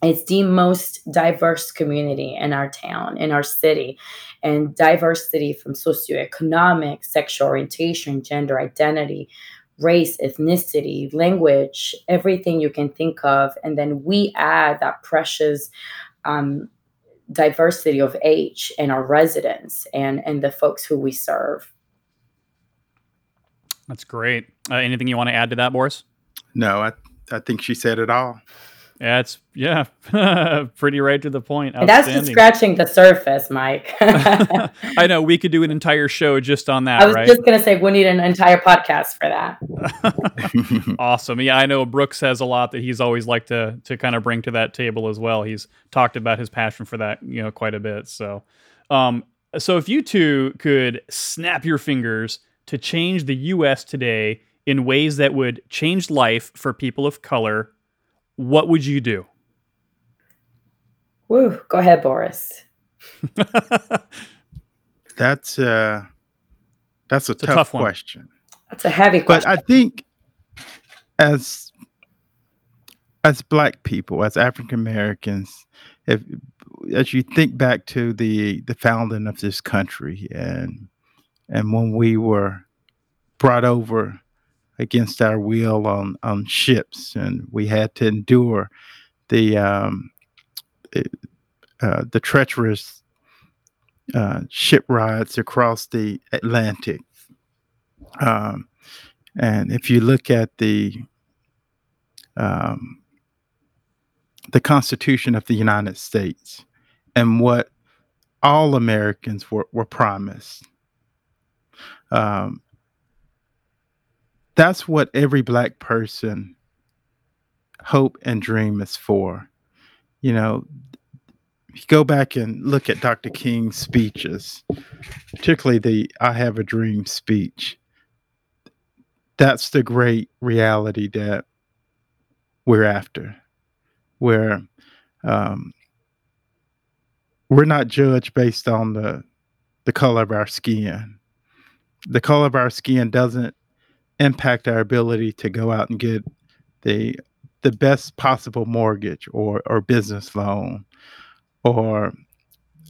It's the most diverse community in our town, in our city, and diversity from socioeconomic, sexual orientation, gender identity, race, ethnicity, language, everything you can think of. And then we add that precious um, diversity of age in our residents and and the folks who we serve. That's great. Uh, anything you want to add to that, Boris? No, I I think she said it all. Yeah, it's yeah, pretty right to the point. That's just scratching the surface, Mike. I know we could do an entire show just on that. I was right? just gonna say we need an entire podcast for that. awesome. Yeah, I know Brooks has a lot that he's always liked to to kind of bring to that table as well. He's talked about his passion for that, you know, quite a bit. So, um, so if you two could snap your fingers to change the U.S. today in ways that would change life for people of color what would you do? Woo, go ahead, Boris. that's uh that's a, tough, a tough question. That's a heavy question. But I think as as black people, as African Americans, if as you think back to the the founding of this country and and when we were brought over against our will on on ships, and we had to endure the um, uh, the treacherous uh, ship rides across the Atlantic. Um, and if you look at the um, the Constitution of the United States and what all Americans were, were promised, um, that's what every black person hope and dream is for. You know, you go back and look at Dr. King's speeches, particularly the I Have a Dream speech. That's the great reality that we're after, where um, we're not judged based on the the color of our skin. The color of our skin doesn't impact our ability to go out and get the the best possible mortgage or or business loan or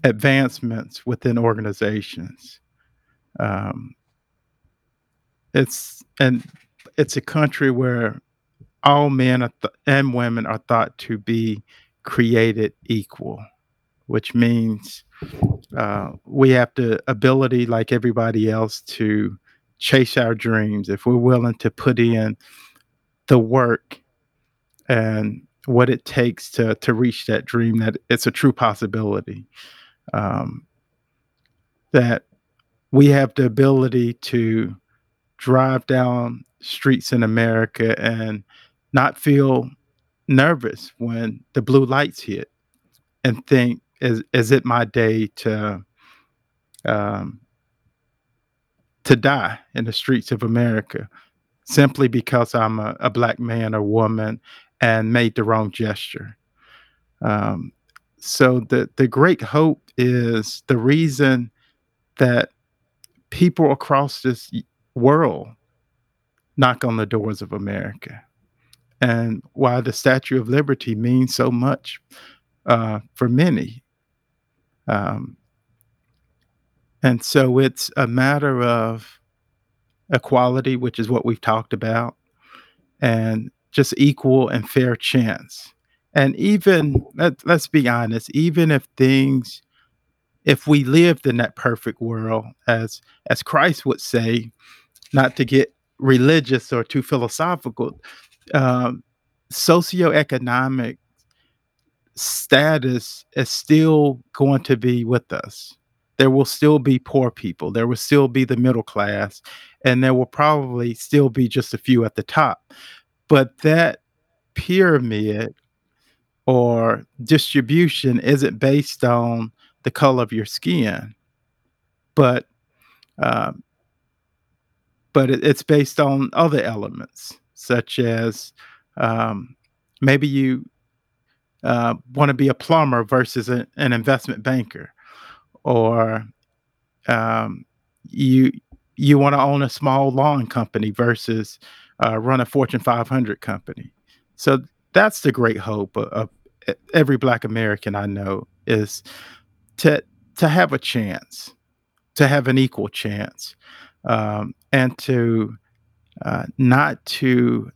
advancements within organizations. Um, it's and it's a country where all men and women are thought to be created equal, which means uh, we have the ability, like everybody else, to chase our dreams, if we're willing to put in the work and what it takes to to reach that dream that it's a true possibility um, that we have the ability to drive down streets in America and not feel nervous when the blue lights hit and think is is it my day to um, to die in the streets of America simply because I'm a, a black man or woman and made the wrong gesture. Um, so the the great hope is the reason that people across this world knock on the doors of America, and why the Statue of Liberty means so much uh, for many. Um, and so it's a matter of equality, which is what we've talked about, and just equal and fair chance. And even, let, let's be honest, even if things, if we lived in that perfect world, as as Christ would say, not to get religious or too philosophical, um, socioeconomic status is still going to be with us there will still be poor people, there will still be the middle class, and there will probably still be just a few at the top. But that pyramid or distribution isn't based on the color of your skin, but um, but it, it's based on other elements such as um, maybe you uh, want to be a plumber versus a, an investment banker or um, you you want to own a small lawn company versus uh, run a Fortune 500 company. So that's the great hope of, of every Black American I know is to to have a chance, to have an equal chance, um, and to uh, not to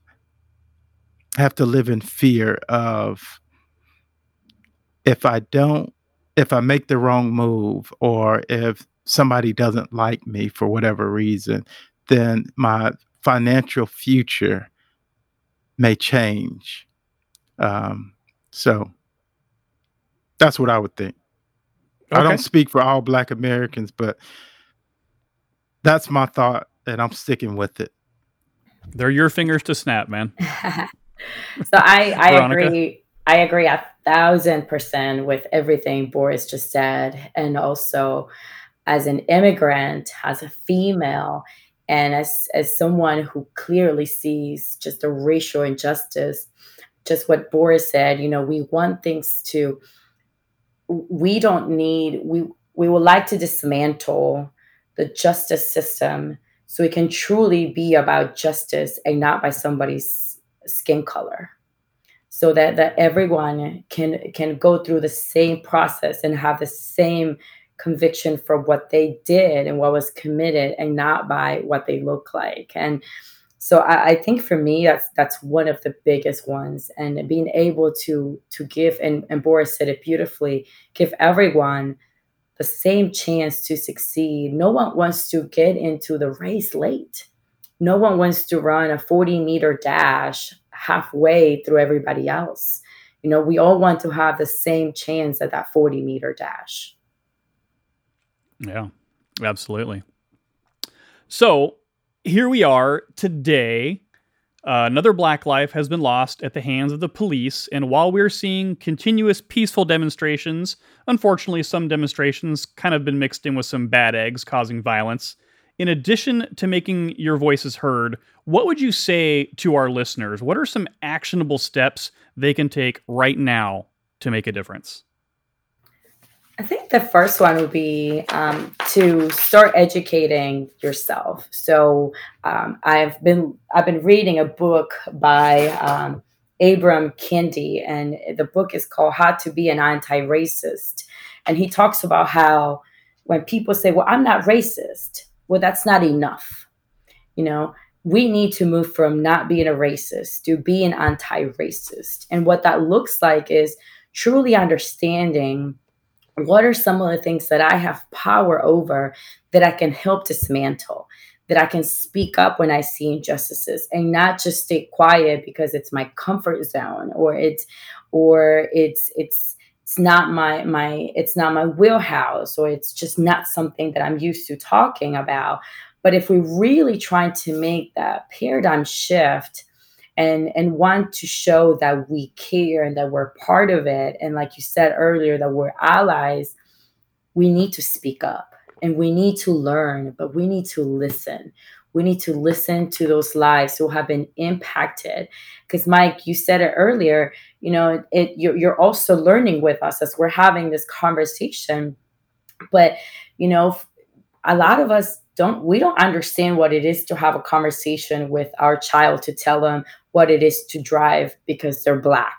have to live in fear of if I don't if I make the wrong move or if somebody doesn't like me for whatever reason, then my financial future may change. Um, so that's what I would think. Okay. I don't speak for all Black Americans, but that's my thought, and I'm sticking with it. They're your fingers to snap, man. so I, I agree. I agree a thousand percent with everything Boris just said. And also, as an immigrant, as a female, and as, as someone who clearly sees just the racial injustice, just what Boris said, you know, we want things to, we don't need, we, we would like to dismantle the justice system so it can truly be about justice and not by somebody's skin color so that that everyone can can go through the same process and have the same conviction for what they did and what was committed and not by what they look like. And so I, I, think for me that's that's one of the biggest ones. And being able to to give and, and boris said it beautifully give everyone the same chance to succeed. No one wants to get into the race late. No one wants to run a 40 meter dash halfway through everybody else. You know, we all want to have the same chance at that 40 meter dash. Yeah, absolutely. So here we are today. Uh, another black life has been lost at the hands of the police. And while we're seeing continuous peaceful demonstrations, unfortunately, some demonstrations kind of been mixed in with some bad eggs causing violence in addition to making your voices heard, what would you say to our listeners? What are some actionable steps they can take right now to make a difference? I think the first one would be um, to start educating yourself. So um, I've been I've been reading a book by um, Ibram Kendi, and the book is called "How to Be an Anti-Racist," and he talks about how when people say, "Well, I'm not racist," well, that's not enough. You know, we need to move from not being a racist to being anti racist. And what that looks like is truly understanding what are some of the things that I have power over that I can help dismantle, that I can speak up when I see injustices and not just stay quiet because it's my comfort zone or it's or it's it's it's not my my it's not my wheelhouse or it's just not something that I'm used to talking about. But if we really trying to make that paradigm shift and and want to show that we care and that we're part of it and like you said earlier that we're allies, we need to speak up and we need to learn, but we need to listen. We need to listen to those lives who have been impacted. Because, Mike, you said it earlier, you know, it, you're, you're also learning with us as we're having this conversation. But, you know, a lot of us don't, we don't understand what it is to have a conversation with our child to tell them what it is to drive because they're Black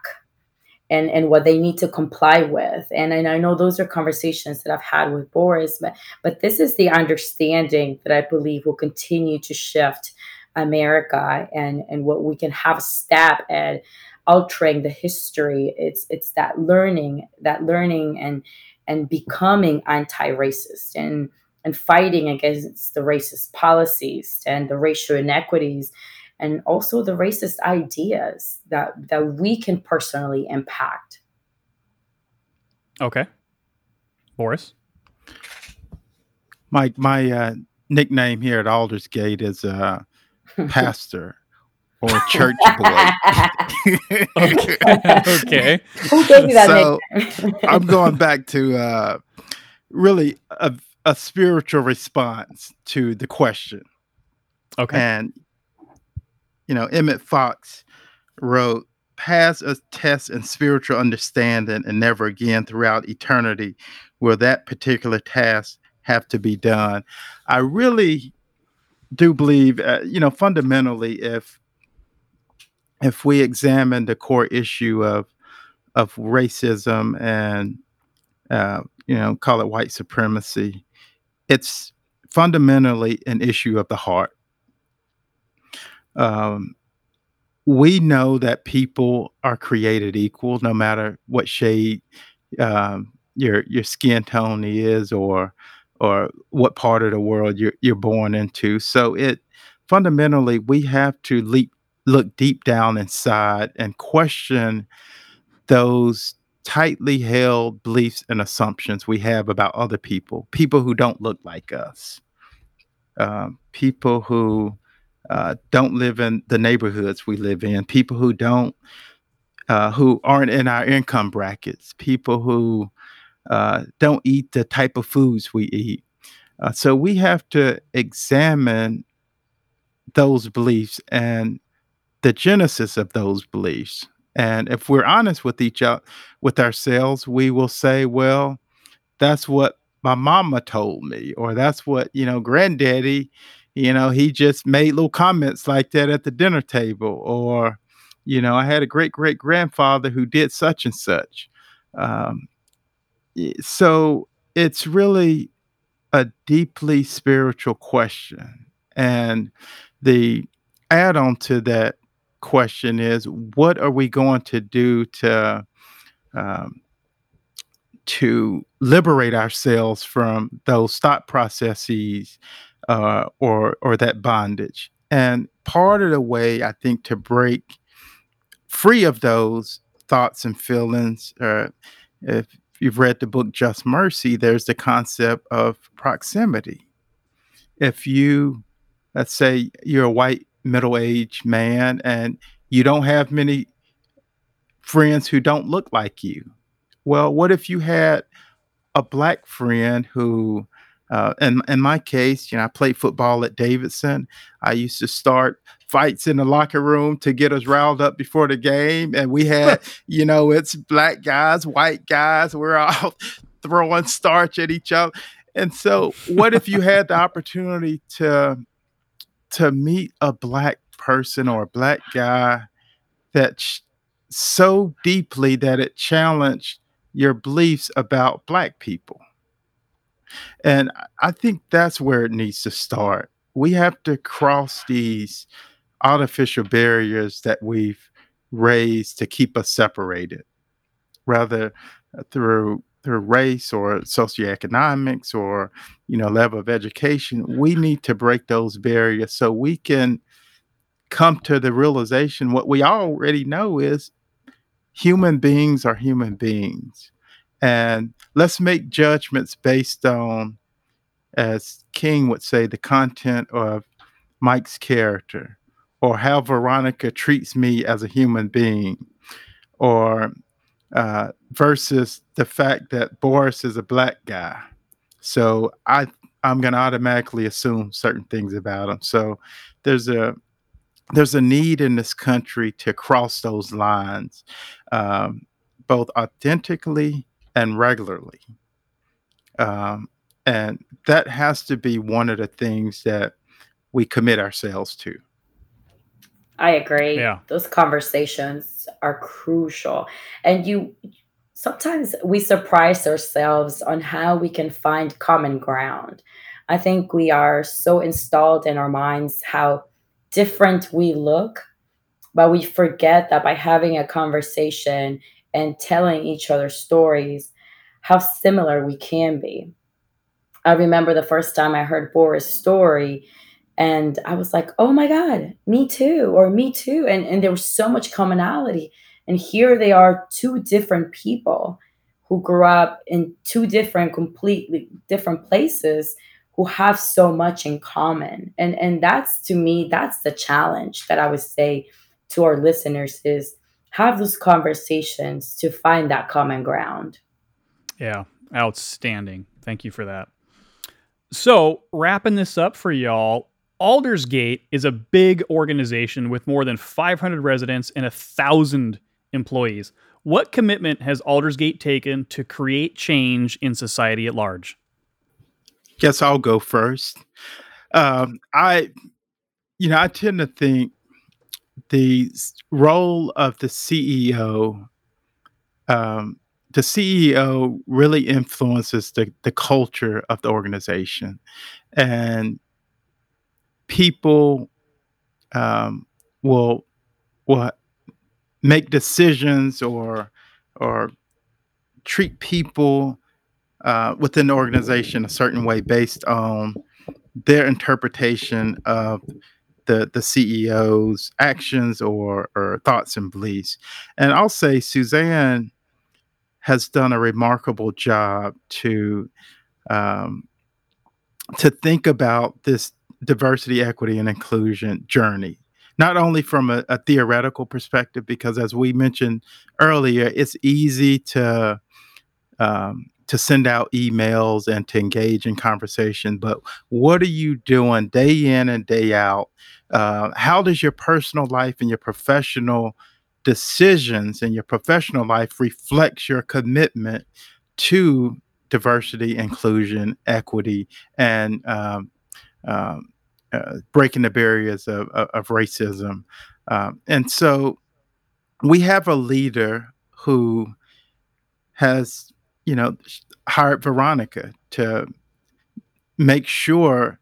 and and what they need to comply with. And, and i know those are conversations that i've had with boris but but this is the understanding that i believe will continue to shift america and and what we can have a stab at altering the history. It's it's that learning that learning and and becoming anti-racist and and fighting against the racist policies and the racial inequities and also the racist ideas that that we can personally impact. Okay. Boris? My my uh, nickname here at Aldersgate is uh, pastor or church boy. okay. okay. Who gave you that So, nickname? I'm going back to uh, really a, a spiritual response to the question. Okay. And, you know, Emmett Fox wrote, Pass a test in spiritual understanding, and never again throughout eternity will that particular task have to be done. I really do believe, uh, you know, fundamentally, if if we examine the core issue of of racism and uh, you know, call it white supremacy, it's fundamentally an issue of the heart um, we know that people are created equal no matter what shade um, your your skin tone is or or what part of the world you're you're born into. So it fundamentally we have to leap, look deep down inside and question those tightly held beliefs and assumptions we have about other people, people who don't look like us, um, people who uh, don't live in the neighborhoods we live in, people who don't, uh, who aren't in our income brackets, people who uh, don't eat the type of foods we eat. Uh, so we have to examine those beliefs and the genesis of those beliefs. And if we're honest with each other, with ourselves, we will say, well, that's what my mama told me, or that's what, you know, granddaddy you know, he just made little comments like that at the dinner table, or, you know, I had a great great grandfather who did such and such. Um, so it's really a deeply spiritual question. And the add on to that question is what are we going to do to um, to liberate ourselves from those thought processes uh, or or that bondage. And part of the way I think to break free of those thoughts and feelings, uh, if you've read the book Just Mercy, there's the concept of proximity. If you, let's say, you're a white middle-aged man and you don't have many friends who don't look like you. Well, what if you had a black friend who uh, in in my case, you know, I played football at Davidson. I used to start fights in the locker room to get us riled up before the game, and we had, you know, it's black guys, white guys. We're all throwing starch at each other. And so, what if you had the opportunity to to meet a black person or a black guy that ch- so deeply that it challenged your beliefs about black people? And I- think that's where it needs to start. We have to cross these artificial barriers that we've raised to keep us separated, rather uh, through through race or socioeconomics or you know level of education we need to break those barriers so we can come to the realization what we already know is human beings are human beings and let's make judgments based on as king would say the content of mike's character or how veronica treats me as a human being or uh, versus the fact that Boris is a black guy. So I I'm going to automatically assume certain things about him. So there's a there's a need in this country to cross those lines, um, both authentically and regularly. Um, and that has to be one of the things that we commit ourselves to. I agree. Yeah. Those conversations are crucial. And you sometimes we surprise ourselves on how we can find common ground. I think we are so installed in our minds how different we look, but we forget that by having a conversation and telling each other stories, how similar we can be. I remember the first time I heard Boris' story, and I was like, oh my God, me too, or me too. And, and there was so much commonality. And here they are, two different people who grew up in two different, completely different places who have so much in common. And, and that's to me, that's the challenge that I would say to our listeners is have those conversations to find that common ground. Yeah, outstanding. Thank you for that. So, wrapping this up for y'all, Aldersgate is a big organization with more than 500 residents and a thousand employees. What commitment has Aldersgate taken to create change in society at large? Guess I'll go first. Um, I, you know, I tend to think the role of the CEO, um, the CEO really influences the, the culture of the organization. And people um, will will make decisions or or treat people uh, within the organization a certain way based on their interpretation of the the CEO's actions or or thoughts and beliefs. And I'll say Suzanne has done a remarkable job to um, to think about this diversity, equity, and inclusion journey. Not only from a, a theoretical perspective, because as we mentioned earlier, it's easy to um, to send out emails and to engage in conversation. But what are you doing day in and day out? Uh, how does your personal life and your professional decisions and your professional life reflects your commitment to diversity, inclusion, equity, and um, um, uh, breaking the barriers of, of, of racism. Um, and so we have a leader who has, you know, hired Veronica to make sure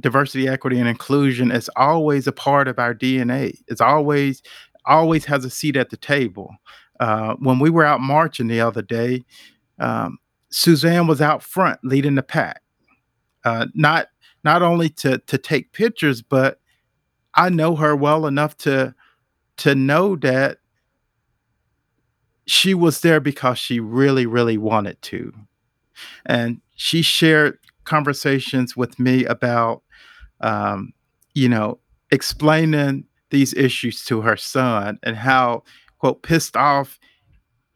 diversity, equity, and inclusion is always a part of our DNA. It's always always has a seat at the table. Uh, when we were out marching the other day, um, Suzanne was out front leading the pack. Uh, not not only to to take pictures, but I know her well enough to to know that she was there because she really, really wanted to. And she shared conversations with me about, um, you know, explaining these issues to her son and how, quote, pissed off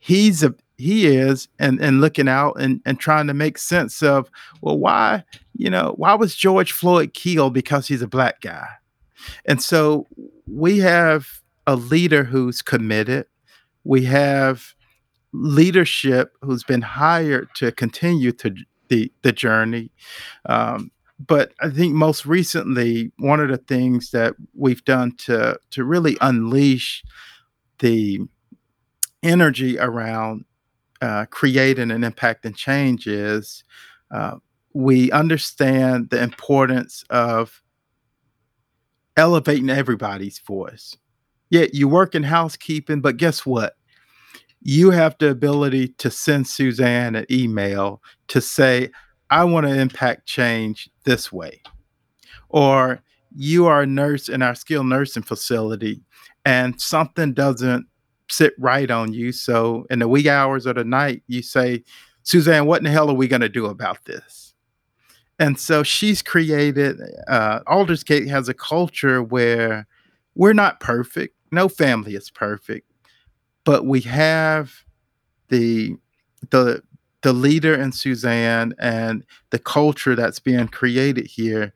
he's a he is and and looking out and and trying to make sense of well why you know why was george floyd killed because he's a black guy and so we have a leader who's committed we have leadership who's been hired to continue to the the journey um, but i think most recently one of the things that we've done to to really unleash the energy around uh, creating an impact and change is uh, we understand the importance of elevating everybody's voice. Yeah, you work in housekeeping, but guess what? you have the ability to send Suzanne an email to say, I want to impact change this way. Or you are a nurse in our skilled nursing facility and something doesn't sit right on you. So in the wee hours of the night, you say, Suzanne, what in the hell are we going to do about this? And so she's created, uh, Aldersgate has a culture where we're not perfect. No family is perfect but we have the the the leader in Suzanne and the culture that's being created here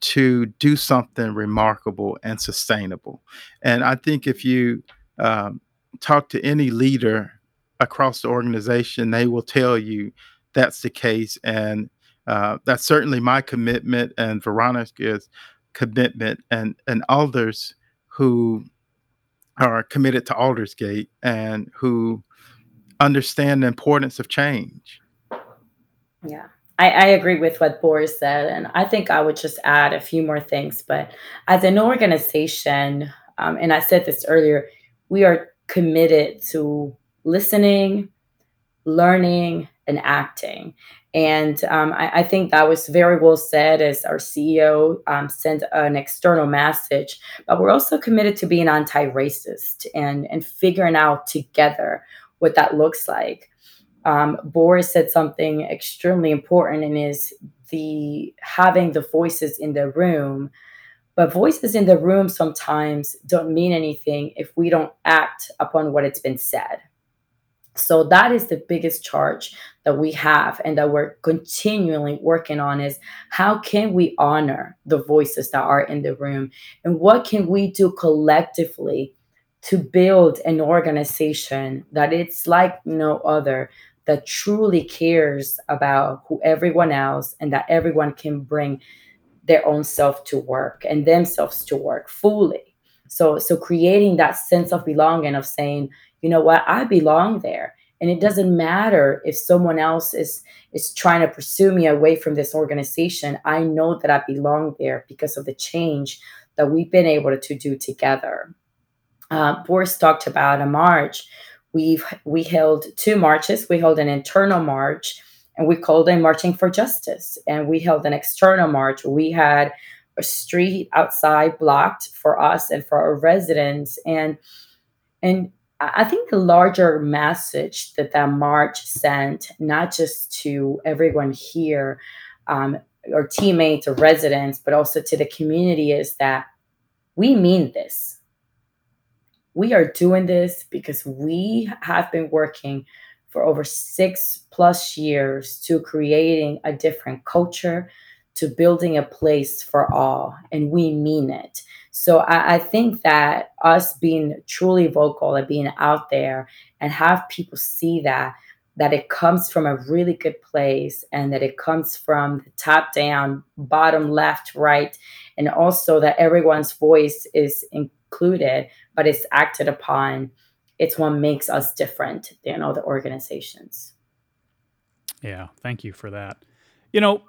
to do something remarkable and sustainable. And I think if you um, talk to any leader across the organization, they will tell you that's the case. And uh, that's certainly my commitment and Veronica's commitment and, and others who are committed to Aldersgate and who understand the importance of change. Yeah. I, I, agree with what Boris said, and I think I would just add a few more things. But as an organization, um, and I said this earlier, we are committed to listening, learning, and acting. And um, I, I, think that was very well said as our CEO um, sent an external message. But we're also committed to being anti racist and, and figuring out together what that looks like. Um, Boris said something extremely important and is the having the voices in the room. But voices in the room sometimes don't mean anything if we don't act upon what it's been said. So that is the biggest charge that we have and that we're continually working on is how can we honor the voices that are in the room? And what can we do collectively to build an organization that it's like no other that truly cares about who everyone else and that everyone can bring their own self to work and themselves to work fully? So so creating that sense of belonging of saying you know what i belong there. And it doesn't matter if someone else is is trying to pursue me away from this organization i know that i belong there because of the change that we've been able to do together. Uh, boris talked about a march. We've we held two marches. We held an internal march and we called it marching for justice. And we held an external march. We had a street outside blocked for us and for our residents. And and I think the larger message that that march sent, not just to everyone here, um, or teammates or residents, but also to the community, is that we mean this. We are doing this because we have been working for over six plus years to creating a different culture, to building a place for all, and we mean it. So I, I, think that us being truly vocal and being out there and have people see that that it comes from a really good place and that it comes from the top down, bottom left, right, and also that everyone's voice is included, but it's acted upon. It's what makes us different than other organizations. Yeah, thank you for that. You know,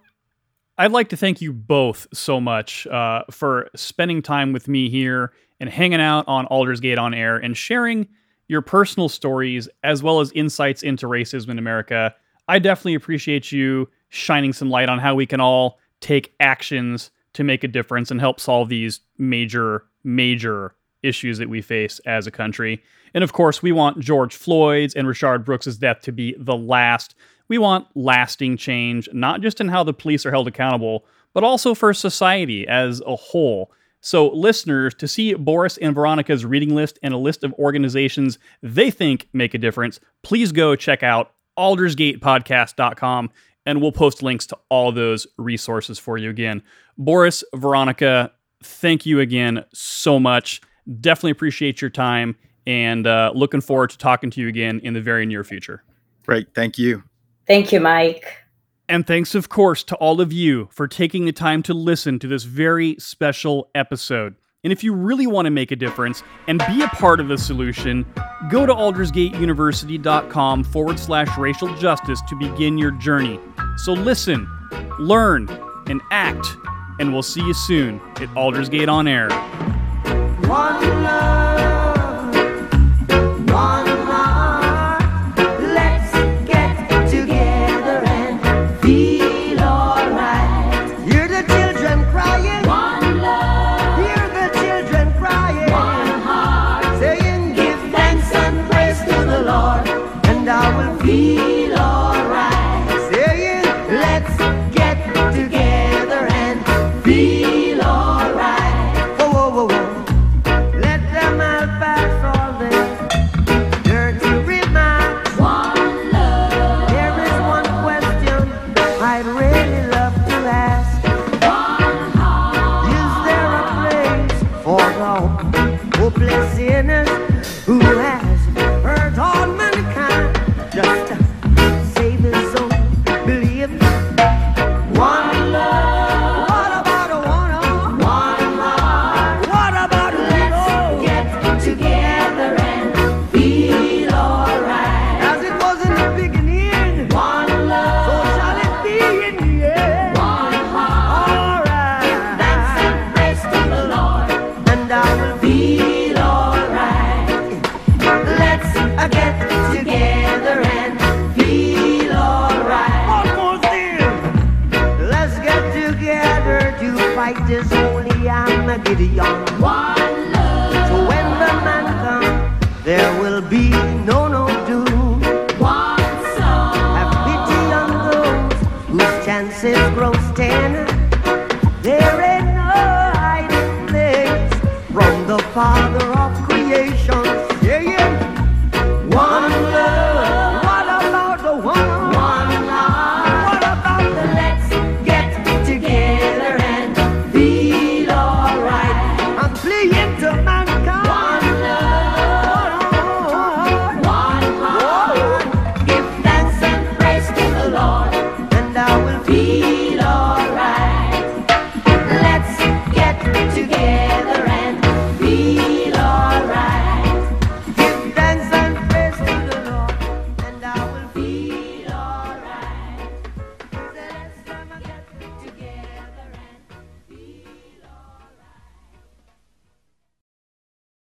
I'd like to thank you both so much uh, for spending time with me here and hanging out on Aldersgate on air and sharing your personal stories as well as insights into racism in America. I definitely appreciate you shining some light on how we can all take actions to make a difference and help solve these major, major issues that we face as a country. And of course, we want George Floyd's and Rayshard Brooks's death to be the last we want lasting change, not just in how the police are held accountable, but also for society as a whole. So, listeners, to see Boris and Veronica's reading list and a list of organizations they think make a difference, please go check out aldersgatepodcast.com and we'll post links to all those resources for you again. Boris, Veronica, thank you again so much. Definitely appreciate your time and uh, looking forward to talking to you again in the very near future. Great. Thank you. Thank you, Mike. And thanks, of course, to all of you for taking the time to listen to this very special episode. And if you really want to make a difference and be a part of the solution, go to aldersgateuniversity.com forward slash racial justice to begin your journey. So listen, learn, and act. And we'll see you soon at Aldersgate on Air.